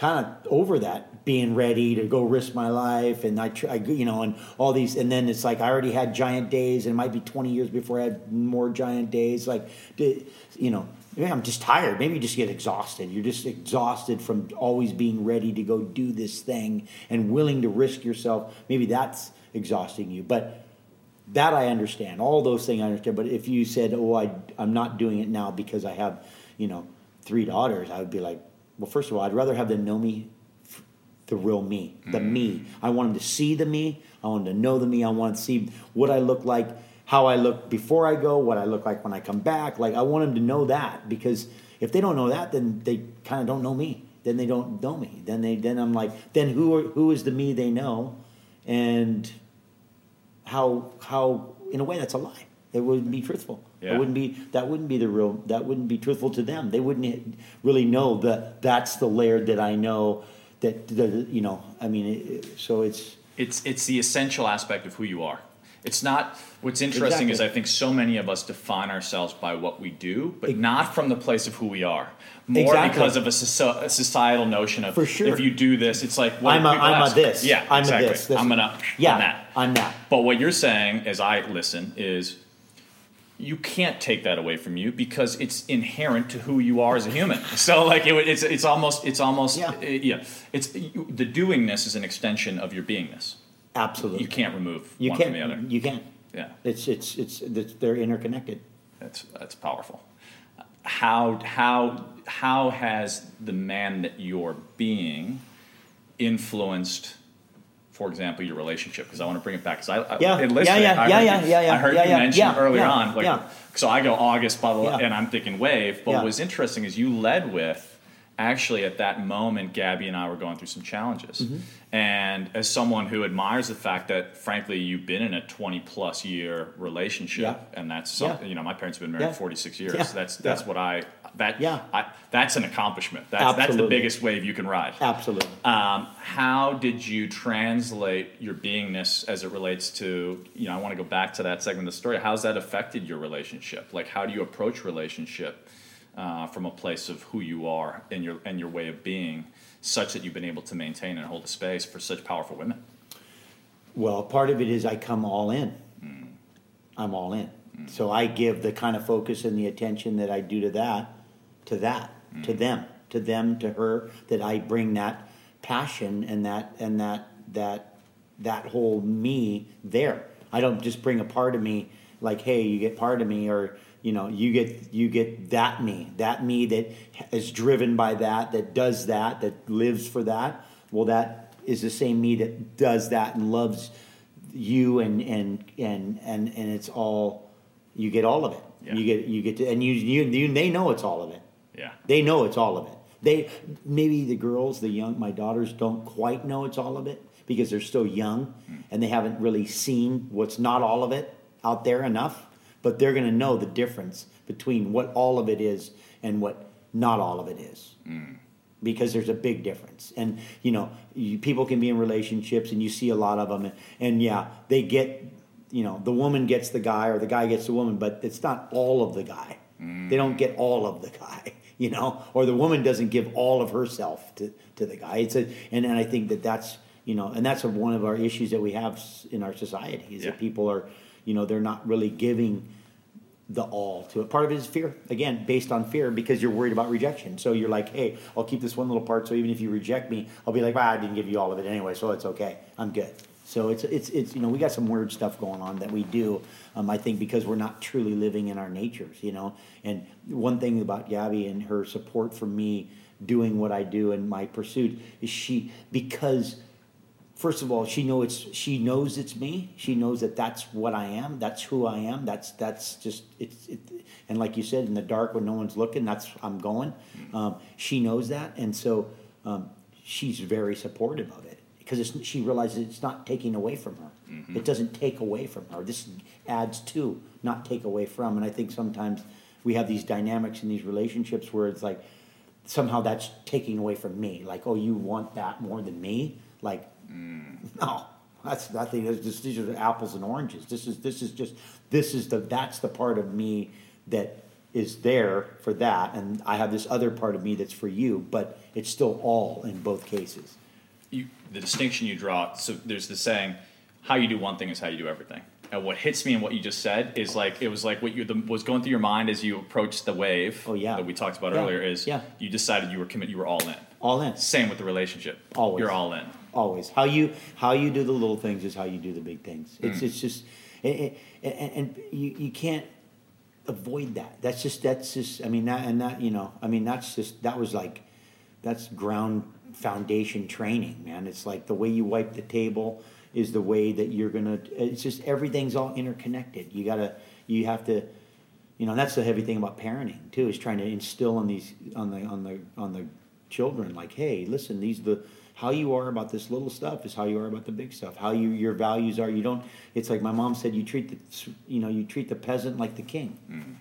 kind of over that being ready to go risk my life and I, I you know and all these and then it's like I already had giant days and it might be 20 years before I had more giant days like you know maybe I'm just tired maybe you just get exhausted you're just exhausted from always being ready to go do this thing and willing to risk yourself maybe that's exhausting you but that I understand. All those things I understand. But if you said, "Oh, I, I'm not doing it now because I have, you know, three daughters," I would be like, "Well, first of all, I'd rather have them know me, f- the real me, the mm. me. I want them to see the me. I want them to know the me. I want to see what I look like, how I look before I go, what I look like when I come back. Like I want them to know that because if they don't know that, then they kind of don't know me. then they don't know me. Then they then I'm like, then who are, who is the me they know, and how how in a way that's a lie. It wouldn't be truthful. Yeah. It wouldn't be that wouldn't be the real that wouldn't be truthful to them. They wouldn't really know that that's the layer that I know that the, you know. I mean, it, so it's It's it's the essential aspect of who you are. It's not. What's interesting is I think so many of us define ourselves by what we do, but not from the place of who we are. More Exactly. because of a, soci- a societal notion of For sure. if you do this, it's like what I'm a I'm a this. Yeah, I'm exactly. a this. this. I'm gonna yeah I'm that. I'm that. But what you're saying, as I listen, is you can't take that away from you because it's inherent to who you are as a human. So like it, it's it's almost it's almost Yeah. uh, yeah. It's you, the doingness is an extension of your beingness. Absolutely. You can't remove You one can't. from the other. You can't. Yeah, It's it's it's, it's they're interconnected. that's that's powerful. How how how has the man that you're being influenced? For example, your relationship, because I want to bring it back. Because I, I Yeah, in yeah, listening, yeah, I yeah, heard yeah, you, yeah, yeah, I heard yeah, you yeah, mention yeah, earlier yeah, on, like, yeah. so I go August, blah blah, blah Yeah. and I'm thinking wave. But Yeah. what was interesting is you led with actually at that moment, Gabby and I were going through some challenges, Mm-hmm. and as someone who admires the fact that, frankly, you've been in a 20 plus year relationship, Yeah. and that's something, Yeah. you know, my parents have been married Yeah. 46 years. Yeah. That's that's what I that Yeah. I, that's an accomplishment. That's that's the biggest wave you can ride. Absolutely. Um, how did you translate your beingness as it relates to, you know, I want to go back to that segment of the story. How's that affected your relationship? Like, how do you approach relationship uh, from a place of who you are and your and your way of being, such that you've been able to maintain and hold a space for such powerful women? Well, part of it is I come all in. I'm all in. So I give the kind of focus and the attention that I do to that, to that, to mm. them, to them, to her, that I bring that passion and that and that that that whole me there. I don't just bring a part of me like, hey, you get part of me or you know, you get you get that me, that me that is driven by that, that does that, that lives for that. Well, that is the same me that does that and loves you and and and and and it's all you get all of it. Yeah. You get you get to and you, you you they know it's all of it. Yeah. They know it's all of it. They maybe the girls, the young my daughters don't quite know it's all of it because they're still young hmm. and they haven't really seen what's not all of it out there enough, but they're going to know the difference between what all of it is and what not all of it is. Hmm. Because there's a big difference, and you know, you, people can be in relationships, and you see a lot of them, and, and yeah, they get, you know, the woman gets the guy, or the guy gets the woman, but it's not all of the guy. Hmm. They don't get all of the guy, you know, or the woman doesn't give all of herself to, to the guy. It's a, and, and I think that that's, you know, and that's one of our issues that we have in our society is Yeah. that people are, you know, they're not really giving the all to it. Part of it is fear, again, based on fear because you're worried about rejection. So you're like, hey, I'll keep this one little part. So even if you reject me, I'll be like, well, I didn't give you all of it anyway, so it's okay. I'm good. So it's it's it's you know we got some weird stuff going on that we do. Um, I think because we're not truly living in our natures, you know. And one thing about Gabby and her support for me doing what I do and my pursuit is she because first of all, she know it's she knows it's me. She knows that that's what I am. That's who I am. That's that's just it's it, and like you said, in the dark when no one's looking, that's I'm going. Um, she knows that, and so um, she's very supportive of it because she realizes it's not taking away from her. Mm-hmm. It doesn't take away from her. This adds to, not take away from. And I think sometimes we have these dynamics in these relationships where it's like somehow that's taking away from me. Like, oh, you want that more than me? Like, mm. no, that's nothing. It's just, these are apples and oranges. This is this is just this is the that's the part of me that is there for that, and I have this other part of me that's for you. But it's still all in both cases. You, the distinction you draw. So there's the saying, "How you do one thing is how you do everything." And what hits me in what you just said is like it was like what you the, was going through your mind as you approached the wave. Oh, yeah. that we talked about Yeah, earlier is yeah. you decided you were commit, you were all in. All in, Same with the relationship. Always. you're all in. always. How you how you do the little things is how you do the big things. It's mm. it's just and, and, and you you can't avoid that. That's just that's just. I mean that and that you know. I mean that's just that was like that's ground foundation training, man. It's like the way you wipe the table is the way that you're gonna. It's just everything's all interconnected. You gotta. You have to. You know, that's the heavy thing about parenting too. Is trying to instill on these on the on the on the children like, hey, listen, these the how you are about this little stuff is how you are about the big stuff. How you your values are. You don't. It's like my mom said. You treat the you know you treat the peasant like the king. Mm-hmm.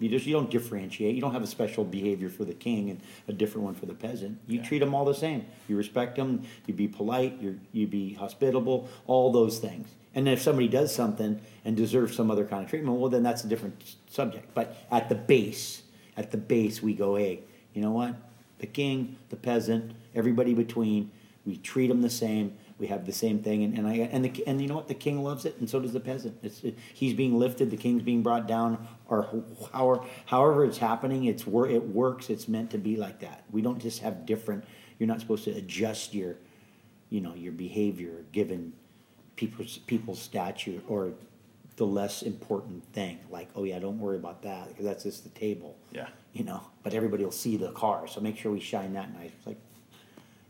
You just you don't differentiate. You don't have a special behavior for the king and a different one for the peasant. You Yeah. treat them all the same. You respect them. You be polite. You you be hospitable. All those things. And then if somebody does something and deserves some other kind of treatment, well, then that's a different subject. But at the base, at the base, we go, hey, you know what? The king, the peasant, everybody between, we treat them the same. We have the same thing, and, and I and the and you know what? The king loves it, and so does the peasant. It's it, he's being lifted, the king's being brought down, or however however it's happening. It's wor- it works. It's meant to be like that. We don't just have different. You're not supposed to adjust your, you know, your behavior given people's people's statute or the less important thing. Like, oh yeah, don't worry about that because that's just the table Yeah. you know, but everybody will see the car, so make sure we shine that nice. It's like,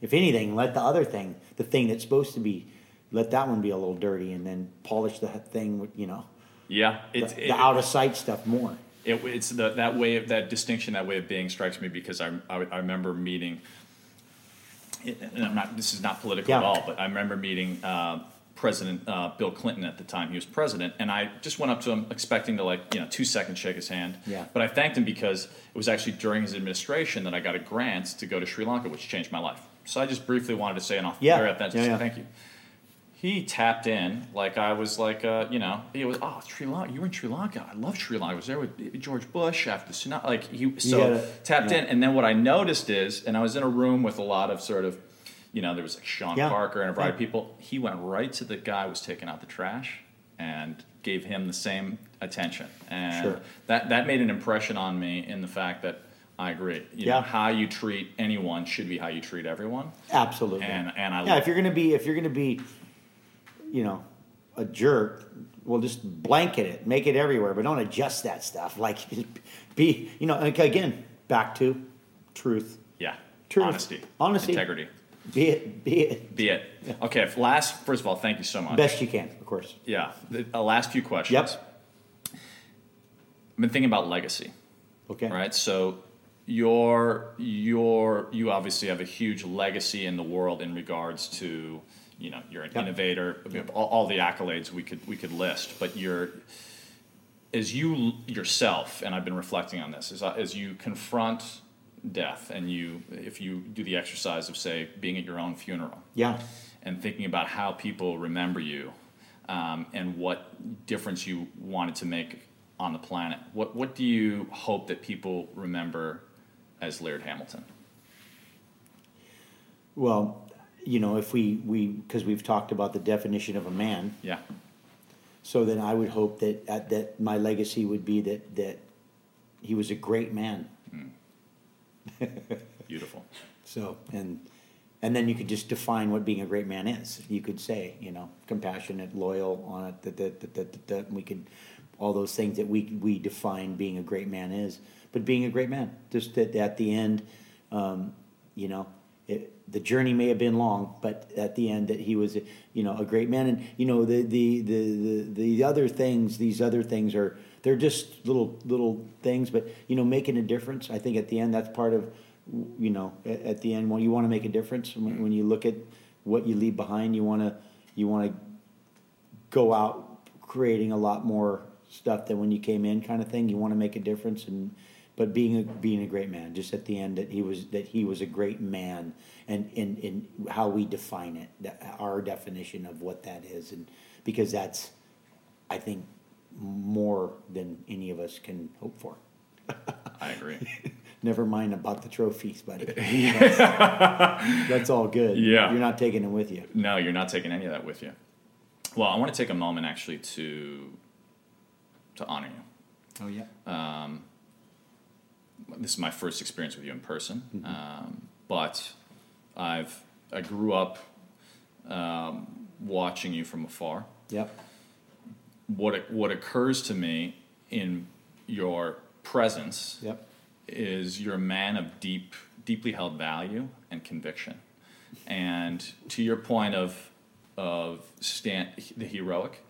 if anything, let the other thing, the thing that's supposed to be, let that one be a little dirty, and then polish the thing, with, you know, Yeah. the, It's the out of sight stuff more. It, it's the, that way of that distinction, that way of being strikes me because I, I, I remember meeting. And I'm not. This is not political Yeah. at all, but I remember meeting uh, President uh, Bill Clinton at the time he was president, and I just went up to him expecting to like you know two seconds shake his hand. Yeah. But I thanked him because it was actually during his administration that I got a grant to go to Sri Lanka, which changed my life. So I just briefly wanted to say an off Yeah. authentic Yeah, yeah. thank you. He tapped in like I was like, uh, you know, he was, oh, Sri Lanka, you were in Sri Lanka. I love Sri Lanka. I was there with George Bush after the tsunami. Like he, so gotta- tapped yeah. in. And then what I noticed is, and I was in a room with a lot of sort of, you know, there was like Sean Yeah. Parker and a variety Yeah. of people. He went right to the guy who was taking out the trash and gave him the same attention. And Sure. that, that made an impression on me in the fact that I agree. You know, Yeah. how you treat anyone should be how you treat everyone. Absolutely. And, and I yeah, if you're gonna be, if you're gonna be, you know, a jerk, well, just blanket it, make it everywhere, but don't adjust that stuff. Like, be, you know, like, again, back to truth. yeah, Truth. honesty, Honesty. integrity. Be it, be it, Be it. Okay, last, first of all, thank you so much. best you can, of course. Yeah, the uh, last few questions. Yep. I've been thinking about legacy, Okay. right? So your your you obviously have a huge legacy in the world in regards to you know you're an Yep. innovator, mean, all, all the accolades we could we could list, but you're as you yourself, and I've been reflecting on this, as, as you confront death, and you if you do the exercise of say being at your own funeral, Yeah. and thinking about how people remember you um, and what difference you wanted to make on the planet. What, what do you hope that people remember as Laird Hamilton? Well, you know, if we, we, because we've talked about the definition of a man, Yeah. so then I would hope that, uh, that my legacy would be that, that he was a great man. Beautiful. So, and, and then you could just define what being a great man is. You could say, you know, compassionate, loyal, on it, that, that, that, that, that, that, we could, all those things that we, we define being a great man is. But being a great man, just that at the end, um, you know, it, the journey may have been long, but at the end that he was, you know, a great man. And you know, the the the the, the other things, these other things are they're just little little things, but you know, making a difference. I think at the end that's part of, you know, at, at the end when you want to make a difference, when, when you look at what you leave behind, you want to you want to go out creating a lot more stuff than when you came in, kind of thing. You want to make a difference and but being a being a great man just at the end that he was that he was a great man and in in how we define it that our definition of what that is and because that's i think more than any of us can hope for I agree. never mind about the trophies buddy that's, that's all good Yeah. you're not taking them with you no, you're not taking any of that with you. Well, I want to take a moment actually to to honor you. oh yeah um, This is my first experience with you in person, um, but I've I grew up um, watching you from afar. yep. What what occurs to me in your presence yep. is you're a man of deep deeply held value and conviction. And to your point of of stand the heroic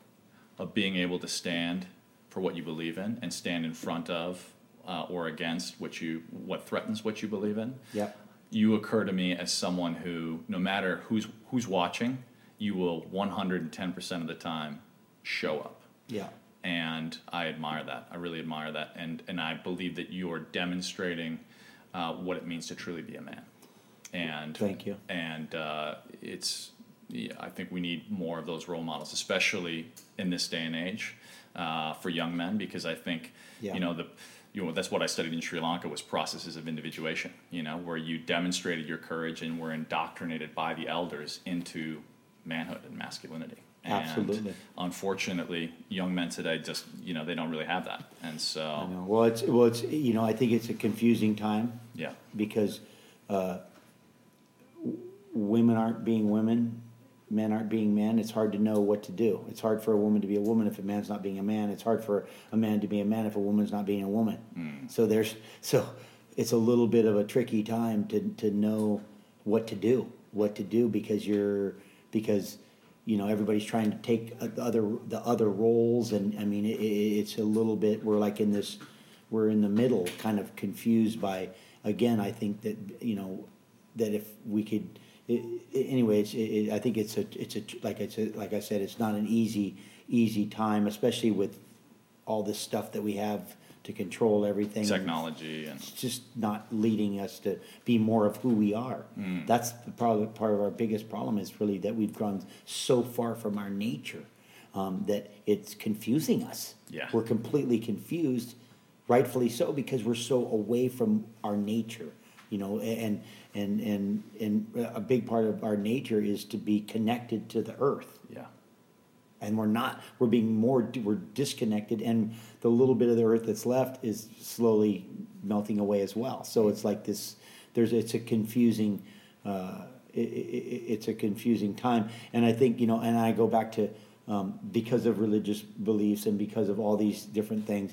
of being able to stand for what you believe in and stand in front of uh, or against what you what threatens what you believe in yep you occur to me as someone who, no matter who's who's watching, you will 110% of the time show up. Yeah. And I admire that. I really admire that. And, and I believe that you are demonstrating uh, what it means to truly be a man. And Thank you. And uh, it's, yeah, I think we need more of those role models, especially in this day and age uh, for young men, because I think, Yeah. you know, the, you know, that's what I studied in Sri Lanka was processes of individuation, you know, where you demonstrated your courage and were indoctrinated by the elders into manhood and masculinity. And Absolutely. unfortunately, young men today just, you know, they don't really have that. And I so, know. Well, it's well, it's you know, I think it's a confusing time yeah, because uh, women aren't being women, men aren't being men. It's hard to know what to do. It's hard for a woman to be a woman if a man's not being a man. It's hard for a man to be a man if a woman's not being a woman. Mm. So there's so it's a little bit of a tricky time to to know what to do, what to do because you're because you know everybody's trying to take the other the other roles and I mean it, it's a little bit we're like in this we're in the middle kind of confused by again I think that you know that if we could it, it, anyway it's it, I think it's a it's a like I said like I said it's not an easy easy time especially with all this stuff that we have to control everything technology and it's just not leading us to be more of who we are. Mm. That's the probably part of our biggest problem is really that we've gone so far from our nature um, that it's confusing us. Yeah. We're completely confused, rightfully so, because we're so away from our nature. You know, and and and and a big part of our nature is to be connected to the earth. Yeah, and we're not we're being more we're disconnected and the little bit of the earth that's left is slowly melting away as well. So it's like this there's it's a confusing uh, it, it, it's a confusing time. And i think you know and i go back to um, because of religious beliefs and because of all these different things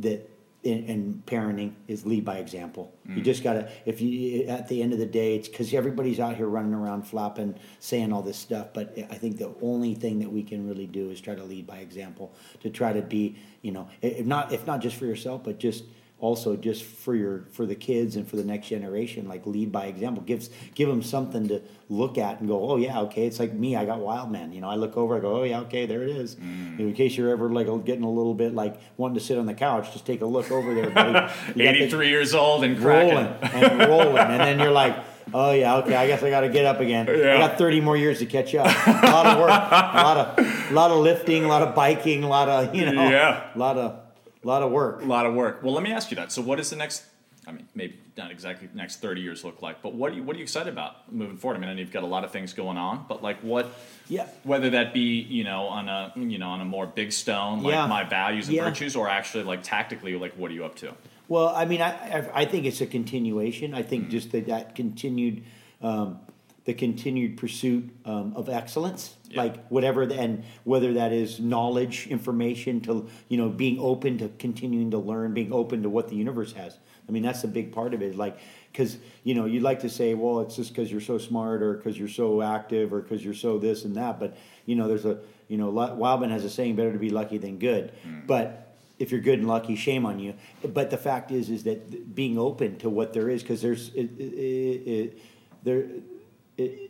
that in, in parenting is lead by example. You mm. just gotta if you at the end of the day, it's because everybody's out here running around flapping, saying all this stuff. But I think the only thing that we can really do is try to lead by example. To try to be, you know, if not if not just for yourself, but just also just for your for the kids and for the next generation like lead by example gives give them something to look at and go oh yeah okay it's like me i got Wildman you know i look over i go oh yeah okay there it is mm. in case you're ever like getting a little bit like wanting to sit on the couch just take a look over there buddy. You got 83 years old and cracking. rolling and rolling, and then you're like, oh yeah, okay, I guess I got to get up again. Yeah. I got 30 more years to catch up. A lot of work, a lot of, a lot of lifting, a lot of biking, a lot of you know, Yeah. a lot of, lot of work. A lot of work. Well, let me ask you that. So, what is the next? I mean, maybe not exactly the next thirty years look like, but what are you what are you excited about moving forward? I mean, I know you've got a lot of things going on, but like what? Yeah. Whether that be you know on a you know on a more big stone like Yeah. my values and Yeah. virtues, or actually like tactically like what are you up to? Well, I mean, I, I, think it's a continuation. I Mm-hmm. think just that, that continued, um, the continued pursuit um, of excellence, Yeah. like whatever, the, and whether that is knowledge, information, to you know, being open to continuing to learn, being open to what the universe has. I mean, that's a big part of it. Like, because you know, you'd like to say, well, it's just because you're so smart, or because you're so active, or because you're so this and that. But you know, there's a you know, Wildman has a saying, "Better to be lucky than good." Mm. But if you're good and lucky, shame on you. But the fact is, is that being open to what there is, because there's it, it, it, there,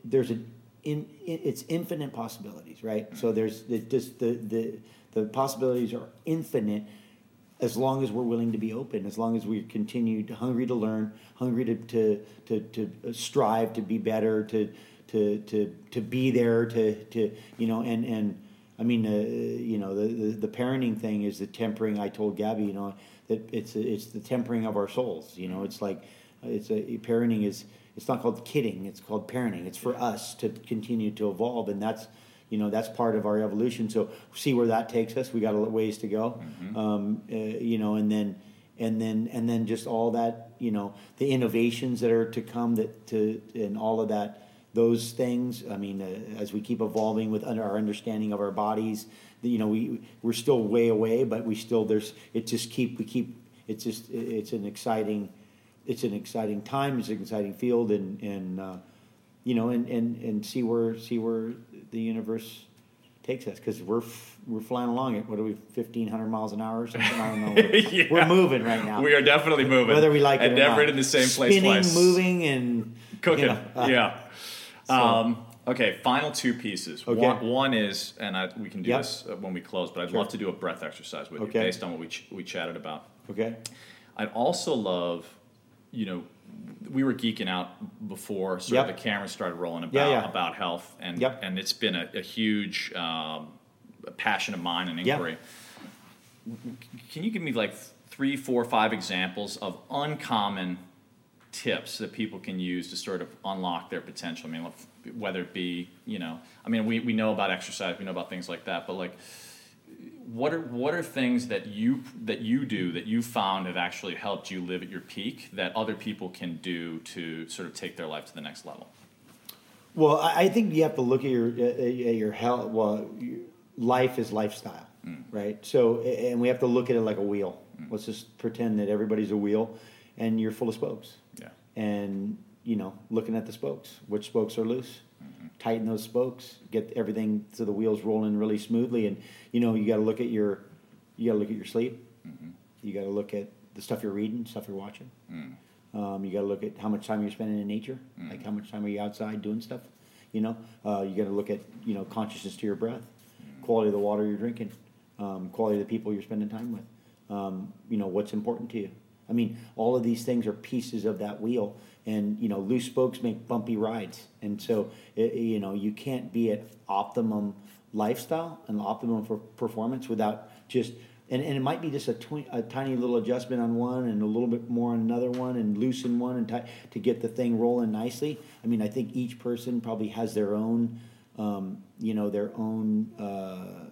there's an in, it, it's infinite possibilities, right? So there's it just the the the possibilities are infinite as long as we're willing to be open, as long as we continue to hungry to learn, hungry to to to, to strive to be better, to to to to be there, to to you know, and and I mean, uh, you know, the, the the parenting thing is the tempering. I told Gabby, you know, that it's it's the tempering of our souls. You know, it's like it's a parenting is it's not called kidding. It's called parenting. It's for us to continue to evolve, and that's you know that's part of our evolution. So see where that takes us. We got a ways to go, um, uh, you know, and then and then and then just all that you know the innovations that are to come that to and all of that those things. I mean, uh, as we keep evolving with under our understanding of our bodies, you know, we we're still way away, but we still there's it just keep we keep it's just it's an exciting it's an exciting time. It's an exciting field, and and uh, you know, and, and and see where see where the universe takes us because we're f- we're flying along at what are we fifteen hundred miles an hour or something? I don't know. We're, Yeah. we're moving right now. We are definitely moving. whether we like it and or never not. in the same place Spinning, twice. moving, and cooking. you know, uh, yeah. Um, okay, final two pieces. Okay. One, one is, and I, we can do Yep. this uh, when we close, but I'd Sure. love to do a breath exercise with you based on what we ch- we chatted about. Okay. I'd also love, you know, we were geeking out before sort Yep. of the cameras started rolling about Yeah, yeah. about health, and Yep. and it's been a, a huge um, passion of mine and inquiry. Can you give me like three, four, five examples of uncommon tips that people can use to sort of unlock their potential? I mean, whether it be, you know, I mean, we, we know about exercise, we know about things like that, but like, what are what are things that you that you do that you found have actually helped you live at your peak that other people can do to sort of take their life to the next level? Well, I think you have to look at your at your health. Well, life is lifestyle, hmm. right? So, and we have to look at it like a wheel. Hmm. Let's just pretend that everybody's a wheel, and you're full of spokes. Yeah. And you know, looking at the spokes, which spokes are loose, tighten those spokes, get everything so the wheels rolling really smoothly. And you know, you got to look at your, you got to look at your sleep. You got to look at the stuff you're reading, stuff you're watching. Um, you got to look at how much time you're spending in nature, like how much time are you outside doing stuff. You know, uh, you got to look at you know consciousness to your breath, quality of the water you're drinking, um, quality of the people you're spending time with. Um, you know what's important to you. I mean, all of these things are pieces of that wheel, and you know, loose spokes make bumpy rides, and so it, you know you can't be at optimum lifestyle and optimum for performance without just and, and it might be just a, a tiny little adjustment on one and a little bit more on another one and loosen one and ti- to get the thing rolling nicely. I mean, I think each person probably has their own, um, you know, their own, uh,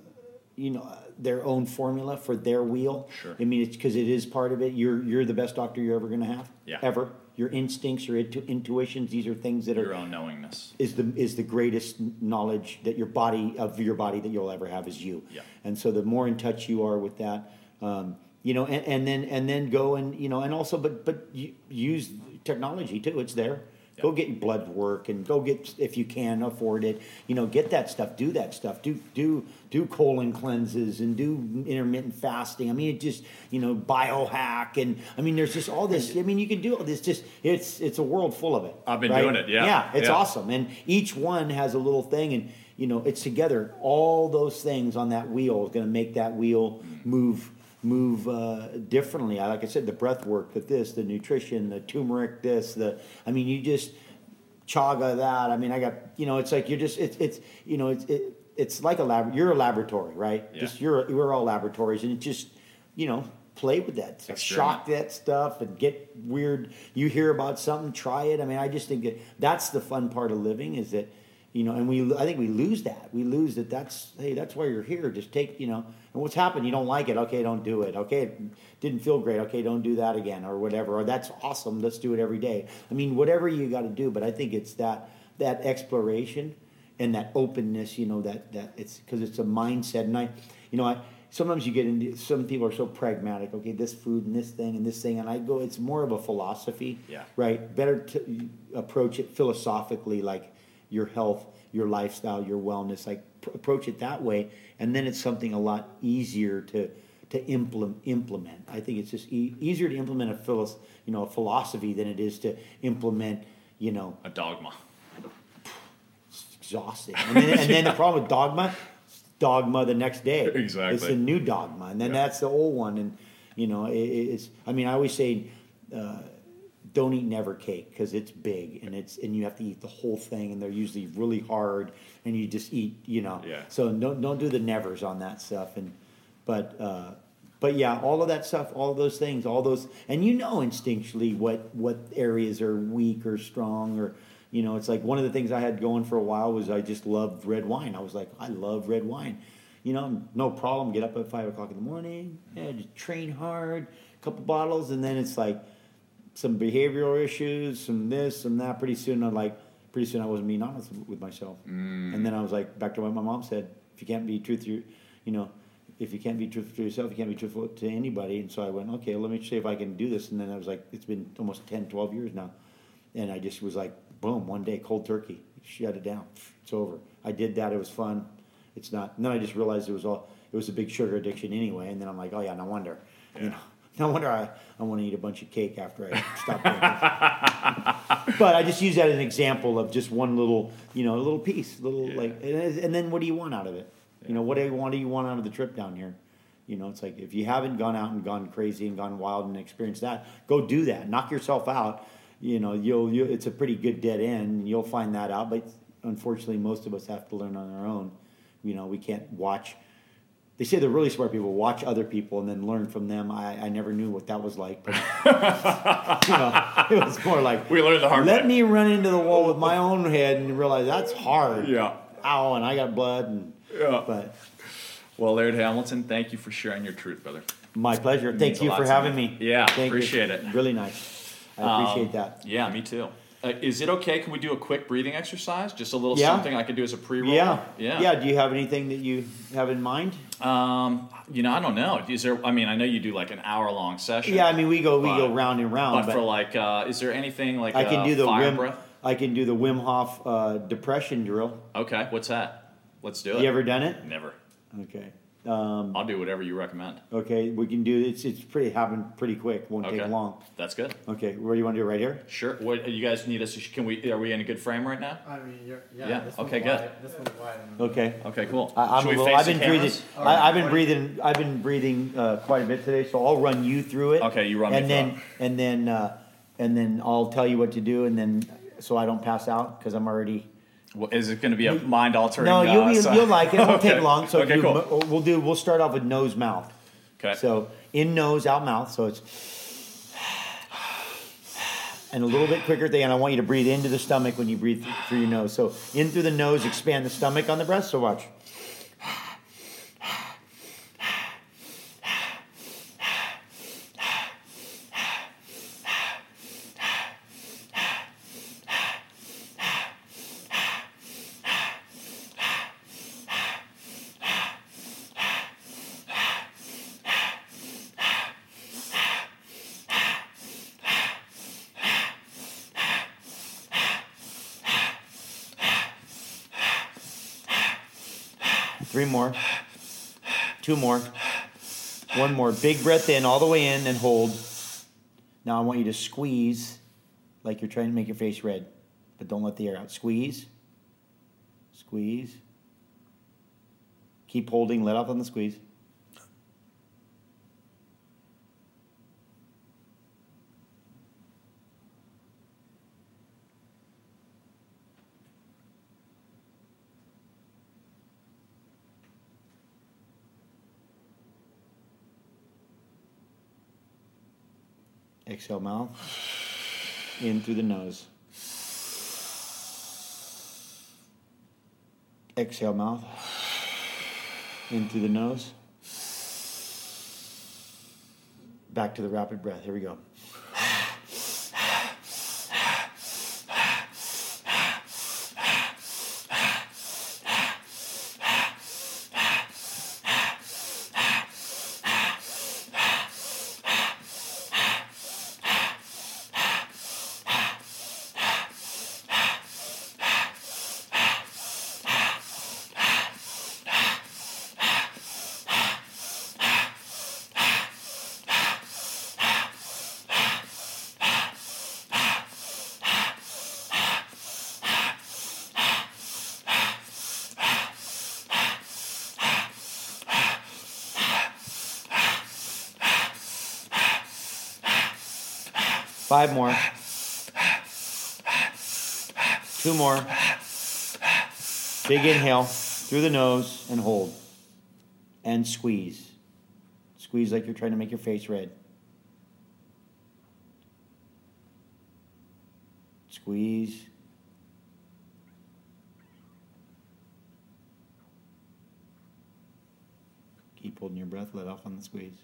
you know, their own formula for their wheel. Sure. I mean, it's because it is part of it. You're you're the best doctor you're ever going to have. Yeah. Ever. Your instincts, your intu- intuitions, these are things that are Your own knowingness. is the is the greatest knowledge that your body of your body that you'll ever have is you. Yeah. And so the more in touch you are with that, um, you know, and, and then and then go and you know, and also but but use technology too. It's there. Go get your blood work and go get if you can afford it. You know, get that stuff. Do that stuff. Do do do colon cleanses and do intermittent fasting. I mean, it just you know biohack and I mean, there's just all this. I mean, you can do all this. Just it's it's a world full of it. I've been right? doing it, yeah. Yeah, it's Yeah. awesome, and each one has a little thing, and you know it's together. All those things on that wheel is going to make that wheel move move uh, differently. I- Like I said, the breath work, the this, the nutrition, the turmeric, this, the. I mean, you just chaga that. I mean, I got you know, it's like you're just it's it's you know it's it, it's like a lab. You're a laboratory, right? Yeah. Just you're we're all laboratories, and it just you know play with that, Experiment. shock that stuff, and get weird. You hear about something, try it. I mean, I just think that that's the fun part of living is that you know, and we I think we lose that. We lose that. That's hey, that's why you're here. Just take you know, and what's happened? You don't like it? Okay, don't do it. Okay, it didn't feel great. Okay, don't do that again or whatever. Or that's awesome. Let's do it every day. I mean, whatever you got to do. But I think it's that that exploration and that openness. You know, that that it's because it's a mindset. And I, you know, I sometimes you get into some people are so pragmatic. Okay, this food and this thing and this thing, and I go. It's more of a philosophy. Yeah. Right. Better to approach it philosophically, like your health, your lifestyle, your wellness. Like pr- approach it that way, and then it's something a lot easier to to implement. Implement. I think it's just e- easier to implement a philos, you know, a philosophy than it is to implement, you know, A dogma. it's exhausting. And then, and then the problem with dogma, dogma the next day. Exactly. It's a new dogma, and then Yeah. that's the old one. And you know, it, it's. I mean, I always say, uh, don't eat never cake because it's big and it's and you have to eat the whole thing, and they're usually really hard, and you just eat. You know. Yeah. So don't don't do the nevers on that stuff. And but. Uh, but yeah, all of that stuff, all those things, all those, and you know instinctually what what areas are weak or strong, or you know, it's like one of the things I had going for a while was I just loved red wine. I was like, I love red wine, you know, no problem. Get up at five o'clock in the morning, yeah, just train hard, a couple bottles, and then it's like some behavioral issues, some this, some that. Pretty soon, I'm like, pretty soon I wasn't being honest with myself, mm. and then I was like, back to what my mom said: if you can't be truthful, you know, if you can't be truthful to yourself, you can't be truthful to anybody. And so I went, okay, let me see if I can do this. And then I was like, it's been almost 10, 12 years now, and I just was like, boom, one day, cold turkey, shut it down, it's over. I did that; it was fun. it's not. And then I just realized it was all it was a big sugar addiction anyway. And then I'm like, oh yeah, no wonder. You know, no wonder I, I want to eat a bunch of cake after I stop drinking. but I just use that as an example of just one little, you know, a little piece, little Yeah. like, and, and then what do you want out of it? You know, what do you want? Do you want out of the trip down here? You know, it's like if you haven't gone out and gone crazy and gone wild and experienced that, go do that. Knock yourself out. You know, you'll, you'll it's a pretty good dead end. And you'll find that out. But unfortunately, most of us have to learn on our own. You know, we can't watch. They say the really smart people watch other people and then learn from them. I, I never knew what that was like, but you know, it was more like We learned the hard let way. me run into the wall with my own head and realize that's hard. Yeah. Ow, and I got blood and Yeah. but Well, Laird Hamilton, thank you for sharing your truth, brother. my pleasure. means Thank you for having me. Yeah, Thank you. appreciate it. Really nice. I appreciate Um, that. Yeah, me too. Uh, is it okay? Can we do a quick breathing exercise? Just a little Yeah. something I could do as a pre-roll. Yeah. yeah, Yeah. Do you have anything that you have in mind? Um, you know, I don't know. Is there? I mean, I know you do like an hour-long session. Yeah, I mean we go we But- go round and round, But, but, for like, uh, is there anything like I can uh, do the Wim breath? I can do the Wim Hof uh, depression drill. Okay, what's that? Let's do it. You ever done it? Never. Okay. Um, I'll do whatever you recommend. okay, we can do it's it's pretty happen pretty quick. Won't Okay. take long. That's good. Okay, where do you want to do it right here? Sure. What you guys need us? Can we? Are we in a good frame right now? I mean, yeah, Yeah, this one's okay, good. wide, This one's wide. Okay. Okay, cool. I, I'm Should a we little, face I've the been breathing. cameras? I, I've been breathing. I've been breathing uh, quite a bit today, so I'll run you through it. Okay, you run me and through then it. and then uh, and then I'll tell you what to do, and then so I don't pass out because I'm already. Is it going to be a mind-altering? No, you'll uh, be, so- you'll like it. It won't Okay. take long. So okay, cool. we'll do. We'll start off with nose mouth. Okay. So in nose, out mouth. So it's and a little bit quicker thing. And I want you to breathe into the stomach when you breathe through your nose. So in through the nose, expand the stomach on the breath. So watch. Three more. Two more. One more. Big breath in, all the way in, and hold. Now I want you to squeeze like you're trying to make your face red, but don't let the air out. Squeeze. Squeeze. Keep holding, let off on the squeeze. Exhale, mouth. In through the nose. Exhale, mouth. In through the nose. Back to the rapid breath. Here we go. Five more. Two more. Big inhale through the nose and hold. And squeeze. Squeeze like you're trying to make your face red. Squeeze. Keep holding your breath, let off on the squeeze.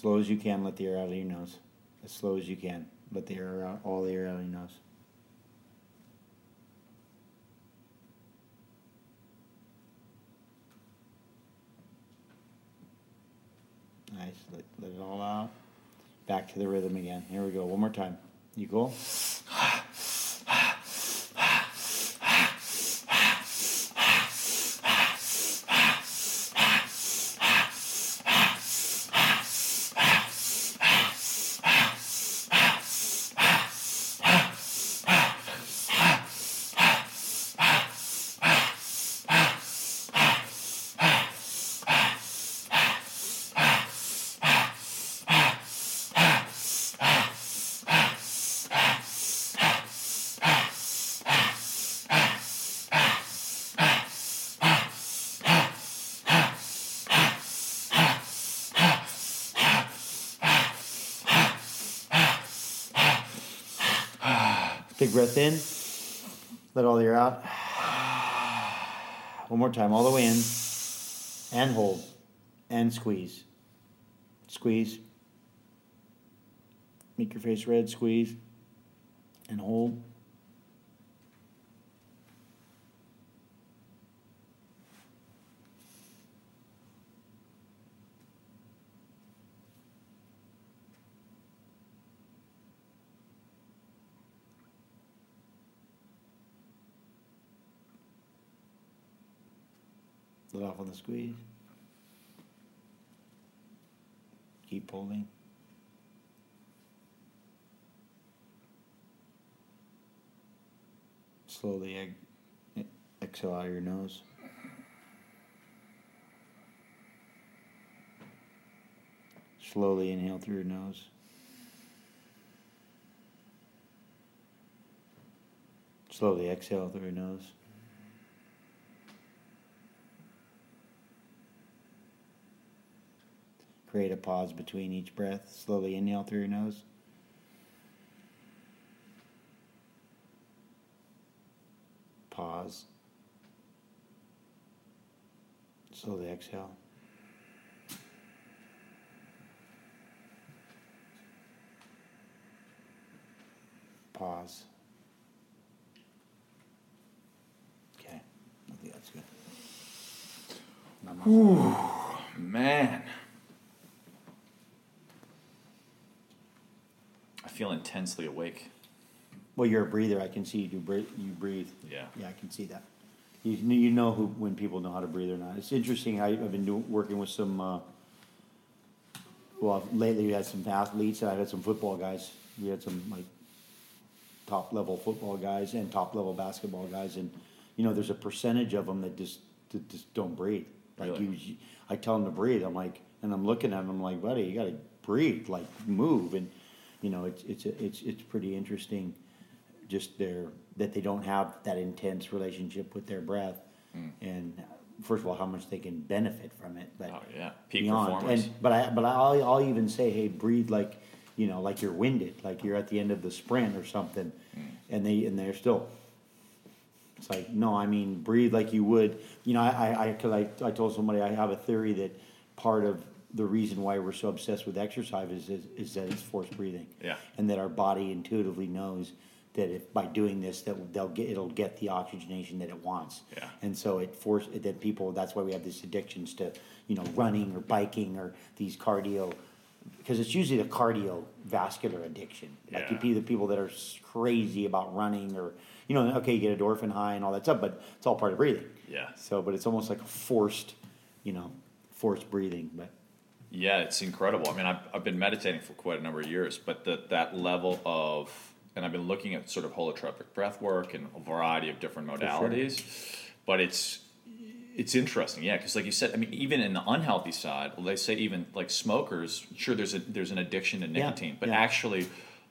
Slow as you can, let the air out of your nose. As slow as you can. let the air out, all the air out of your nose. Nice. Let, let it all out. Back to the rhythm again. Here we go. One more time. You cool? Big breath in. Let all the air out. One more time, all the way in. And hold. And squeeze. Squeeze. Make your face red. Squeeze. And hold. Let off on the squeeze. Keep holding. Slowly ex- exhale out of your nose. Slowly inhale through your nose. Slowly exhale through your nose. Create a pause between each breath. Slowly inhale through your nose. Pause. Slowly exhale. Pause. Okay. I think that's good. Namaste. Man. Feel intensely awake. Well, you're a breather. I can see you breathe. You breathe. Yeah. Yeah, I can see that. You you know who when people know how to breathe or not. It's interesting. I, I've been do, working with some. Uh, well, lately we had some athletes. And I had some football guys. We had some like top level football guys and top level basketball guys, and you know, there's a percentage of them that just that just don't breathe. Like Really? you, I tell them to breathe. I'm like, and I'm looking at them. I'm like, buddy, you got to breathe. Like move, and you know, it's it's it's it's pretty interesting. Just their that they don't have that intense relationship with their breath, hmm. and first of all, how much they can benefit from it. But Oh, yeah. Peak beyond. performance. And but I but I'll I'll even say, hey, breathe like you know, like you're winded, like you're at the end of the sprint or something, hmm. and they and they're still. It's like no, I mean breathe like you would. You know, I I because I, I told somebody I have a theory that part of the reason why we're so obsessed with exercise is is, is that it's forced breathing. Yeah. And that our body intuitively knows that if by doing this that they'll get it'll get the oxygenation that it wants. Yeah. And so it force that people. That's why we have these addictions to you know running or biking or these cardio. Because it's usually the cardiovascular addiction. Like Yeah. you be the people that are crazy about running or, you know, okay, you get endorphin high and all that stuff, but it's all part of breathing. Yeah. So, but it's almost like a forced, you know, forced breathing. But Yeah, it's incredible. I mean, I've, I've been meditating for quite a number of years, but the, that level of, and I've been looking at sort of holotropic breath work and a variety of different sure. modalities, but it's it's interesting, yeah, because like you said, I mean, even in the unhealthy side, well, they say even like smokers, sure, there's a there's an addiction to Yeah, nicotine, but yeah. actually,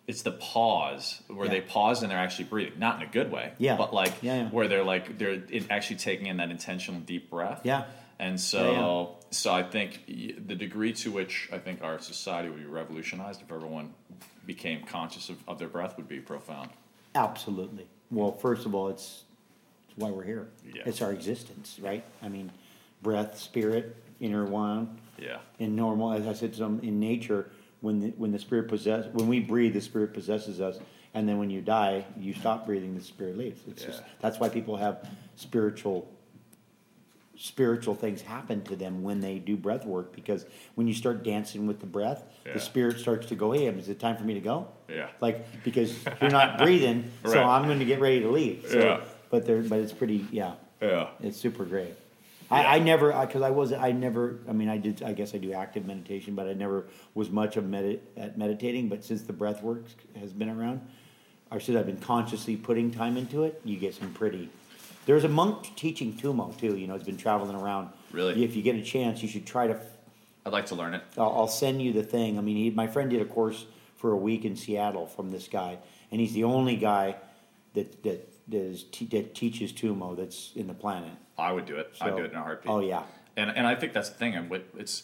it's the pause where Yeah. they pause and they're actually breathing, not in a good way, Yeah. but like Yeah, yeah. where they're like they're actually taking in that intentional deep breath, Yeah. and so, Yeah, so I think the degree to which I think our society would be revolutionized if everyone became conscious of, of their breath would be profound. absolutely. Well, first of all, it's, it's why we're here. Yeah. It's our existence, right? I mean, breath, spirit, inner one. Yeah. in normal, as I said to them, in nature, when the, when the spirit possess when we breathe, the spirit possesses us, and then when you die, you stop breathing, the spirit leaves. It's just Yeah. that's why people have spiritual spiritual things happen to them when they do breath work because when you start dancing with the breath, Yeah. the spirit starts to go, "Hey, is it time for me to go?" Yeah. Like because you're not breathing, so I'm going to get ready to leave. So, Yeah. But there, but it's pretty, yeah. Yeah. It's super great. I, I never, because I, was, I never, I mean, I did, I guess I do active meditation, but I never was much of medit at meditating. But since the breath work has been around, or since I've been consciously putting time into it, you get some pretty. There's a monk teaching Tummo too. You know, he's been traveling around. Really? If you get a chance, you should try to. I'd like to learn it. I'll, I'll send you the thing. I mean, he, my friend did a course for a week in Seattle from this guy, and he's the only guy that that that, is, that teaches Tummo that's in the planet. I would do it. I'd do it in a heartbeat. Oh yeah. And and I think that's the thing. what- It's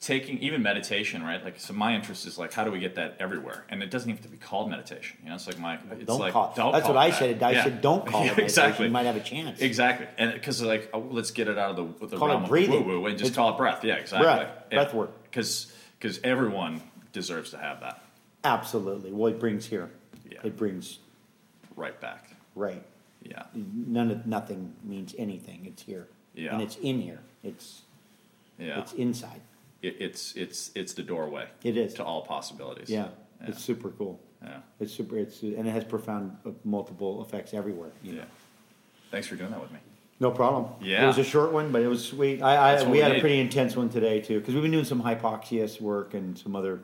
taking even meditation, right? Like, so my interest is like, how do we get that everywhere? And it doesn't even have to be called meditation. You know, it's like my. It's Don't like, call. Don't that's call what I that. said. I Yeah. said don't call it. exactly. You might have a chance. Exactly, and because like, oh, let's get it out of the, the Call it breathing. of woo woo and just It's- call it breath. Yeah, exactly. Breath. Breath work. Because because everyone deserves to have that Absolutely. Well, it brings here. Yeah. It brings right back. right. Yeah, None of nothing means anything. It's here. Yeah. And it's in here. It's yeah. it's inside. It, it's it's it's the doorway. It is. to all possibilities. Yeah. yeah. It's super cool. yeah. It's super. It's and it has profound uh, multiple effects everywhere. You know? Yeah. Thanks for doing that with me. No problem. Yeah. It was a short one, but it was sweet. I, I we we had a pretty intense one today too because we've been doing some hypoxias work and some other.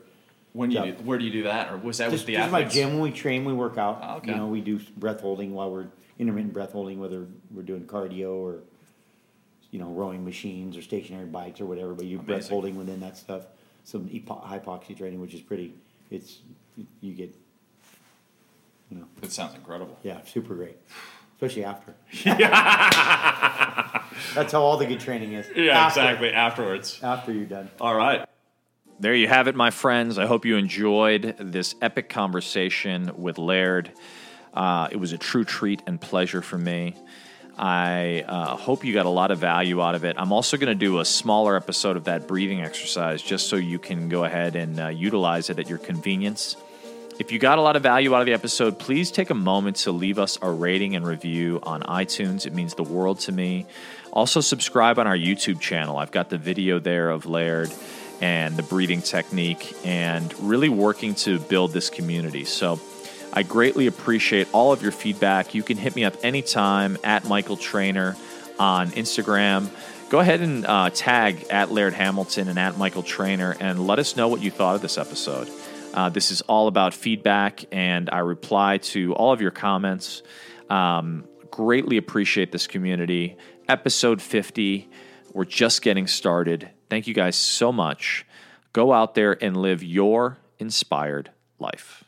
When you do, where do you do that, or was that Just, with the just my athletes? gym when we train, we work out. Oh, okay. You know, we do breath holding while we're intermittent breath holding, whether we're doing cardio or you know rowing machines or stationary bikes or whatever. But you're breath Amazing. holding within that stuff. Some hypo- hypoxia training, which is pretty. It's you get. You know, That sounds incredible. yeah, super great, especially after. That's how all the good training is. Yeah, After- exactly. Afterwards. After you're done. All right. There you have it, my friends. I hope you enjoyed this epic conversation with Laird. Uh, it was a true treat and pleasure for me. I uh, hope you got a lot of value out of it. I'm also going to do a smaller episode of that breathing exercise just so you can go ahead and uh, utilize it at your convenience. If you got a lot of value out of the episode, please take a moment to leave us a rating and review on iTunes. It means the world to me. Also, subscribe on our YouTube channel. I've got the video there of Laird and the breathing technique and really working to build this community. So, I greatly appreciate all of your feedback. You can hit me up anytime at Michael Trainer on Instagram. Go ahead and uh, tag at Laird Hamilton and at Michael Trainer and let us know what you thought of this episode. Uh, this is all about feedback, and I reply to all of your comments. Um, greatly appreciate this community. Episode 50, we're just getting started. Thank you guys so much. Go out there and live your inspired life.